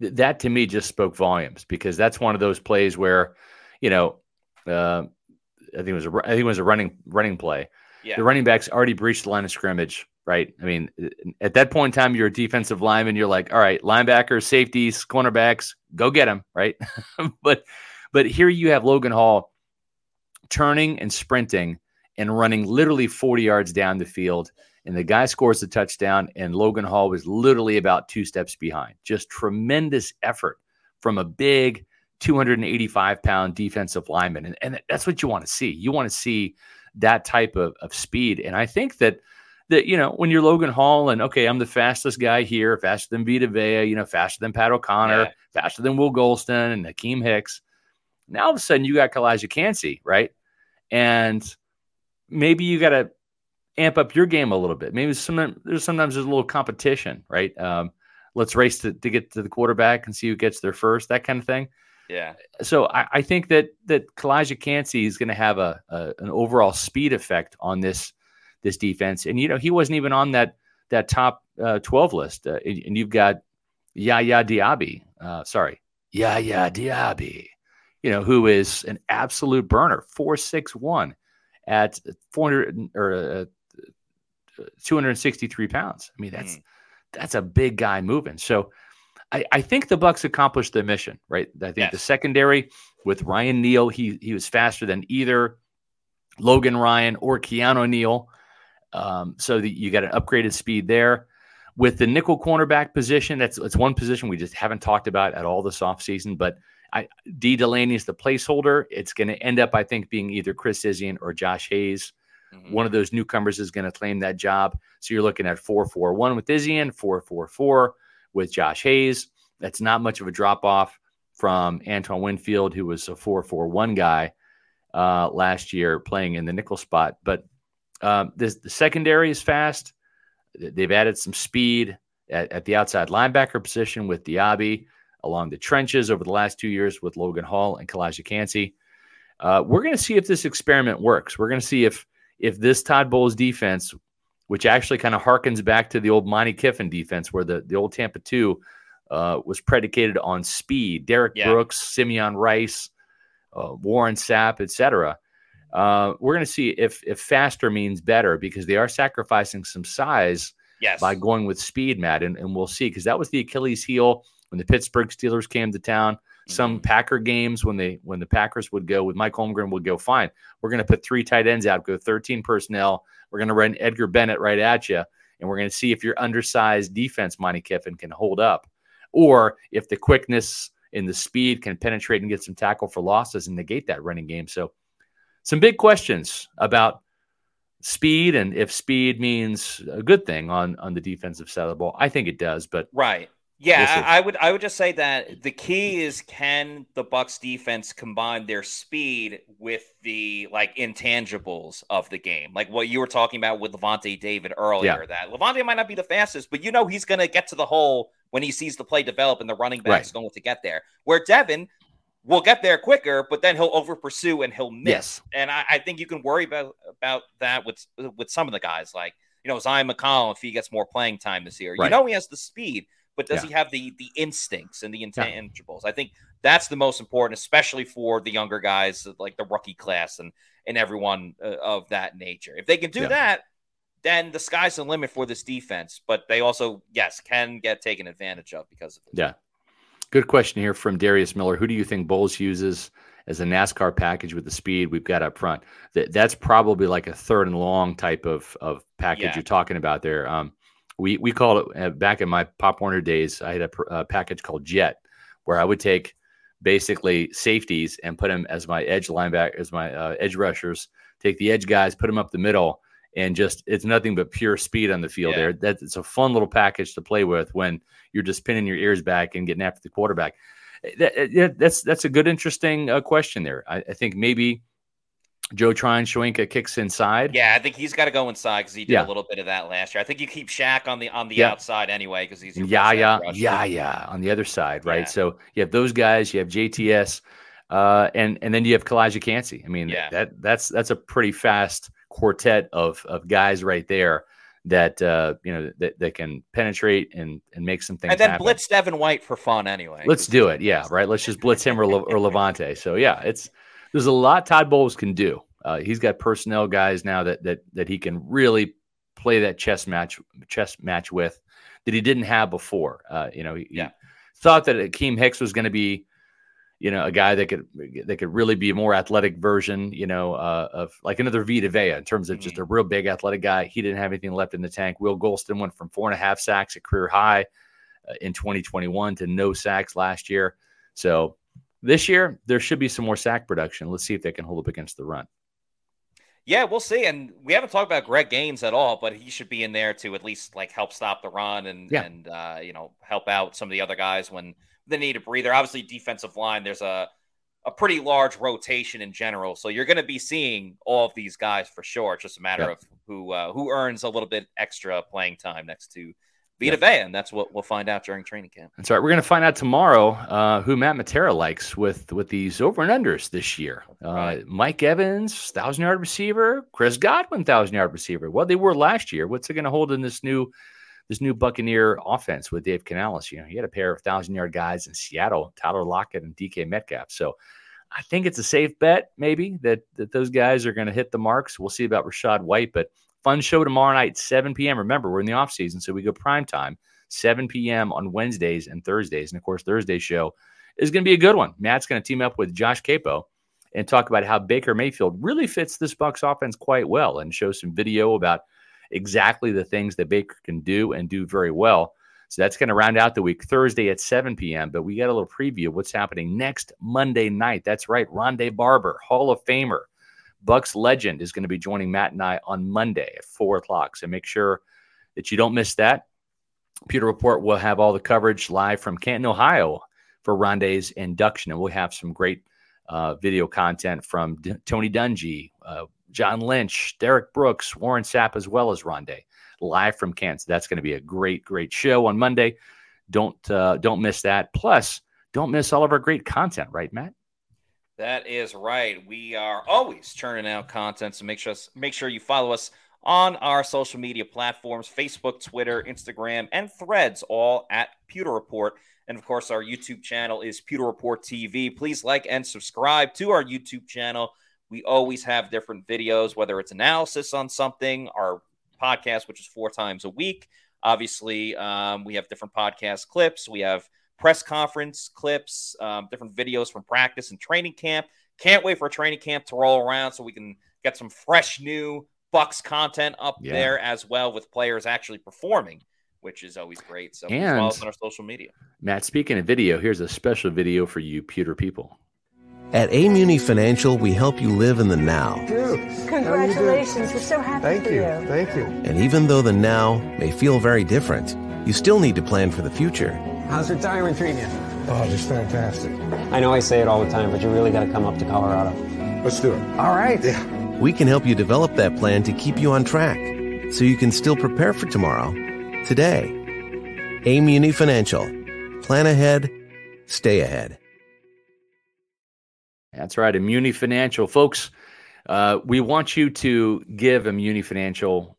th- that to me just spoke volumes because that's one of those plays where, you know, uh, I think it was a, I think it was a running running play. Yeah. The running backs already breached the line of scrimmage, right? I mean, at that point in time, you're a defensive lineman. You're like, all right, linebackers, safeties, cornerbacks, go get them, right? but but here you have Logan Hall turning and sprinting and running literally 40 yards down the field. And the guy scores the touchdown, and Logan Hall was literally about two steps behind. Just tremendous effort from a big 285 pound defensive lineman. And, and that's what you want to see. You want to see that type of, of speed. And I think that that you know when you're Logan Hall and okay, I'm the fastest guy here, faster than Vita Vea, you know, faster than Pat O'Connor, Yeah. faster than Will Gholston and Akeem Hicks. Now all of a sudden you got Calijah Kancey, right? And maybe you got to amp up your game a little bit. Maybe some there's sometimes there's a little competition, right? Um, let's race to, to get to the quarterback and see who gets there first, that kind of thing Yeah. so I, I think that that Calijah Kancey is going to have a, a an overall speed effect on this this defense, and you know he wasn't even on that that top uh, twelve list, uh, and, and you've got Yaya Diaby, uh, sorry, Yaya Diaby, you know who is an absolute burner, four six one at four hundred or uh, two hundred sixty three pounds. I mean that's that's a big guy moving. So I, I think the Bucs accomplished their mission, right? I think the secondary with Ryan Neal, he he was faster than either Logan Ryan or Keanu Neal. Um, so that you got an upgraded speed there. With the nickel cornerback position, that's it's one position we just haven't talked about at all this offseason. But I D Delaney is the placeholder. It's going to end up, I think, being either Chris Izien or Josh Hayes. Mhm. One of those newcomers is going to claim that job. So you're looking at 4 4 1 with Izien, 4 4 4 with Josh Hayes. That's not much of a drop off from Antoine Winfield, who was a 4 4 1 guy uh, last year playing in the nickel spot. But um, this, the secondary is fast. They've added some speed at, at the outside linebacker position with Diaby along the trenches over the last two years with Logan Hall and Calijah Kancey. Uh, we're going to see if this experiment works. We're going to see if if this Todd Bowles defense, which actually kind of harkens back to the old Monte Kiffin defense, where the, the old Tampa 2 uh, was predicated on speed, Derrick Yeah. Brooks, Simeon Rice, uh, Warren Sapp, etc. Uh, we're going to see if if faster means better because they are sacrificing some size Yes. by going with speed, Matt, and, and we'll see because that was the Achilles heel when the Pittsburgh Steelers came to town. Some Mhm. Packer games when they when the Packers would go with Mike Holmgren would go fine. We're going to put three tight ends out, go 13 personnel. We're going to run Edgar Bennett right at you, and we're going to see if your undersized defense, Monte Kiffin, can hold up, or if the quickness and the speed can penetrate and get some tackle for losses and negate that running game. So, some big questions about speed and if speed means a good thing on on the defensive side of the ball. I think it does, but Right. Yeah, I, I would I would just say that the key is can the Bucs defense combine their speed with the like intangibles of the game, like what you were talking about with Lavonte David earlier. That Lavonte might not be the fastest, but you know he's going to get to the hole when he sees the play develop and the running back's Right. going to get there. Where Devin will get there quicker, but then he'll over pursue and he'll miss. Yes. And I, I think you can worry about about that with with some of the guys, like you know Zion McCollum if he gets more playing time this year. You know he has the speed, but does Yeah. he have the the instincts and the intangibles? I think that's the most important, especially for the younger guys like the rookie class and and everyone uh, of that nature. If they can do Yeah. that, then the sky's the limit for this defense. But they also, yes, can get taken advantage of because of it. Yeah. Good question here from Darius Miller. Who do you think Bowles uses as a NASCAR package with the speed we've got up front? That that's probably like a third and long type of of package Yeah. you're talking about there. Um, we we called it uh, back in my Pop Warner days. I had a, pr- a package called Jet, where I would take basically safeties and put them as my edge linebacker, as my uh, edge rushers. Take the edge guys, put them up the middle, and just it's nothing but pure speed on the field Yeah. there. That it's a fun little package to play with when you're just pinning your ears back and getting after the quarterback. That- that- that's that's a good, interesting uh, question there. I, I think maybe Joe Tryon-Shoyinka kicks inside. Yeah, I think he's got to go inside because he did Yeah. a little bit of that last year. I think you keep Shaq on the on the Yeah. outside anyway because he's yeah, yeah, yeah, yeah. On the other side, right? Yeah. So you have those guys. You have JTS, uh, and and then you have Calijah Kancey. I mean, Yeah. that that's that's a pretty fast quartet of of guys right there that uh, you know that, that can penetrate and and make some things and then happen. blitz Devin White for fun anyway. Let's do it. Yeah, right. Let's just blitz him or, Le- or Lavonte. So yeah, it's there's a lot Todd Bowles can do. Uh, he's got personnel guys now that that that he can really play that chess match chess match with that he didn't have before. Uh, you know, he, he thought that Akeem Hicks was going to be, you know, a guy that could that could really be a more athletic version, you know, uh, of like another Vita Vea in terms of just Mm-hmm. a real big athletic guy. He didn't have anything left in the tank. Will Gholston went from four and a half sacks at career high uh, in 2021 to no sacks last year. So this year there should be some more sack production. Let's see if they can hold up against the run. Yeah, we'll see. And we haven't talked about Greg Gaines at all, but he should be in there to at least like help stop the run and Yeah. and uh, you know help out some of the other guys when they need a breather. Obviously, defensive line. There's a a pretty large rotation in general, so you're going to be seeing all of these guys for sure. It's just a matter Yeah. of who uh, who earns a little bit extra playing time next to Yeah. Vita Vea, and that's what we'll find out during training camp. That's right. We're going to find out tomorrow uh, who Matt Matera likes with with these over and unders this year. Uh, Mike Evans, thousand yard receiver. Chris Godwin, thousand yard receiver. Well, they were last year. What's it going to hold in this new this new Buccaneer offense with Dave Canales? You know, he had a pair of thousand yard guys in Seattle, Tyler Lockett and DK Metcalf. So. I think it's a safe bet, maybe that that those guys are going to hit the marks. We'll see about Rachaad White, but fun show tomorrow night, 7 p.m. Remember, we're in the off season, so we go prime time. 7 p.m. on Wednesdays and Thursdays. And of course, Thursday's show is going to be a good one. Matt's going to team up with Josh Queipo and talk about how Baker Mayfield really fits this Bucs offense quite well and show some video about exactly the things that Baker can do and do very well. So that's going to round out the week Thursday at 7 p.m. But we got a little preview of what's happening next Monday night. That's right, Rondé Barber, Hall of Famer, Bucs legend, is going to be joining Matt and I on Monday at four o'clock. So make sure that you don't miss that. Pewter Report will have all the coverage live from Canton, Ohio for Rondé's induction. And we'll have some great uh, video content from D- Tony Dungy, uh, John Lynch, Derrick Brooks, Warren Sapp, as well as Rondé live from Canton. That's going to be a great, great show on Monday. Don't uh, don't miss that. Plus, don't miss all of our great content, right, Matt? That is right. We are always churning out content, so make sure make sure you follow us on our social media platforms: Facebook, Twitter, Instagram, and Threads, all at Pewter Report. And of course, our YouTube channel is Pewter Report TV. Please like and subscribe to our YouTube channel. We always have different videos, whether it's analysis on something, our podcast, which is four times a week. Obviously, um, we have different podcast clips. We have press conference clips, um, different videos from practice and training camp. Can't wait for training camp to roll around so we can get some fresh new Bucs content up Yeah. there as well with players actually performing, which is always great. So please follow And- us on our social media. Matt, speaking of video, here's a special video for you, Pewter people. At AMUNI Financial, we help you live in the now. Congratulations. We're so happy Thank for you. you. Thank you. And even though the now may feel very different, you still need to plan for the future. How's retirement treating you? Oh, just fantastic. I know I say it all the time, but you really got to come up to Colorado. Let's do it. All right. Yeah. We can help you develop that plan to keep you on track so you can still prepare for tomorrow today. AMUNI Financial. Plan ahead, stay ahead. That's right, Immuni Financial, folks. Uh, we want you to give Immuni Financial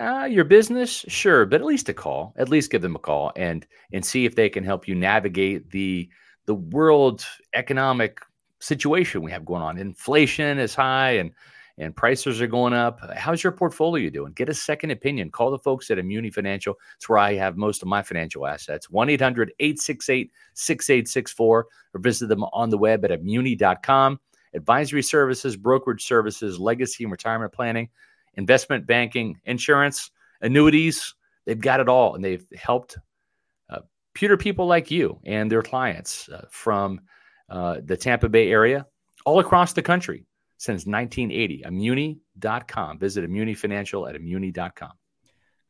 uh, your business, sure, but at least a call. At least give them a call and and see if they can help you navigate the the world economic situation we have going on. Inflation is high and and prices are going up. How's your portfolio doing? Get a second opinion. Call the folks at Immuni Financial. It's where I have most of my financial assets. 1 800 868 6864 or visit them on the web at immuni.com. Advisory services, brokerage services, legacy and retirement planning, investment banking, insurance, annuities. They've got it all. And they've helped uh, pewter people like you and their clients uh, from uh, the Tampa Bay area all across the country. since 1980. Immuni.com. Visit Immuni Financial at Immuni.com.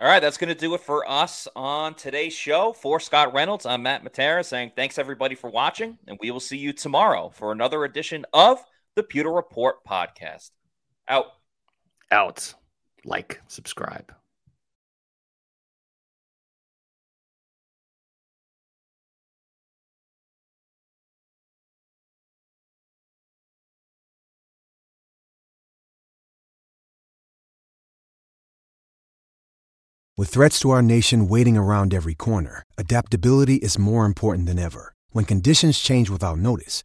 All right, that's going to do it for us on today's show. For Scott Reynolds, I'm Matt Matera saying thanks everybody for watching, and we will see you tomorrow for another edition of the Pewter Report podcast. Out. Out. Like, subscribe. With threats to our nation waiting around every corner, adaptability is more important than ever. When conditions change without notice,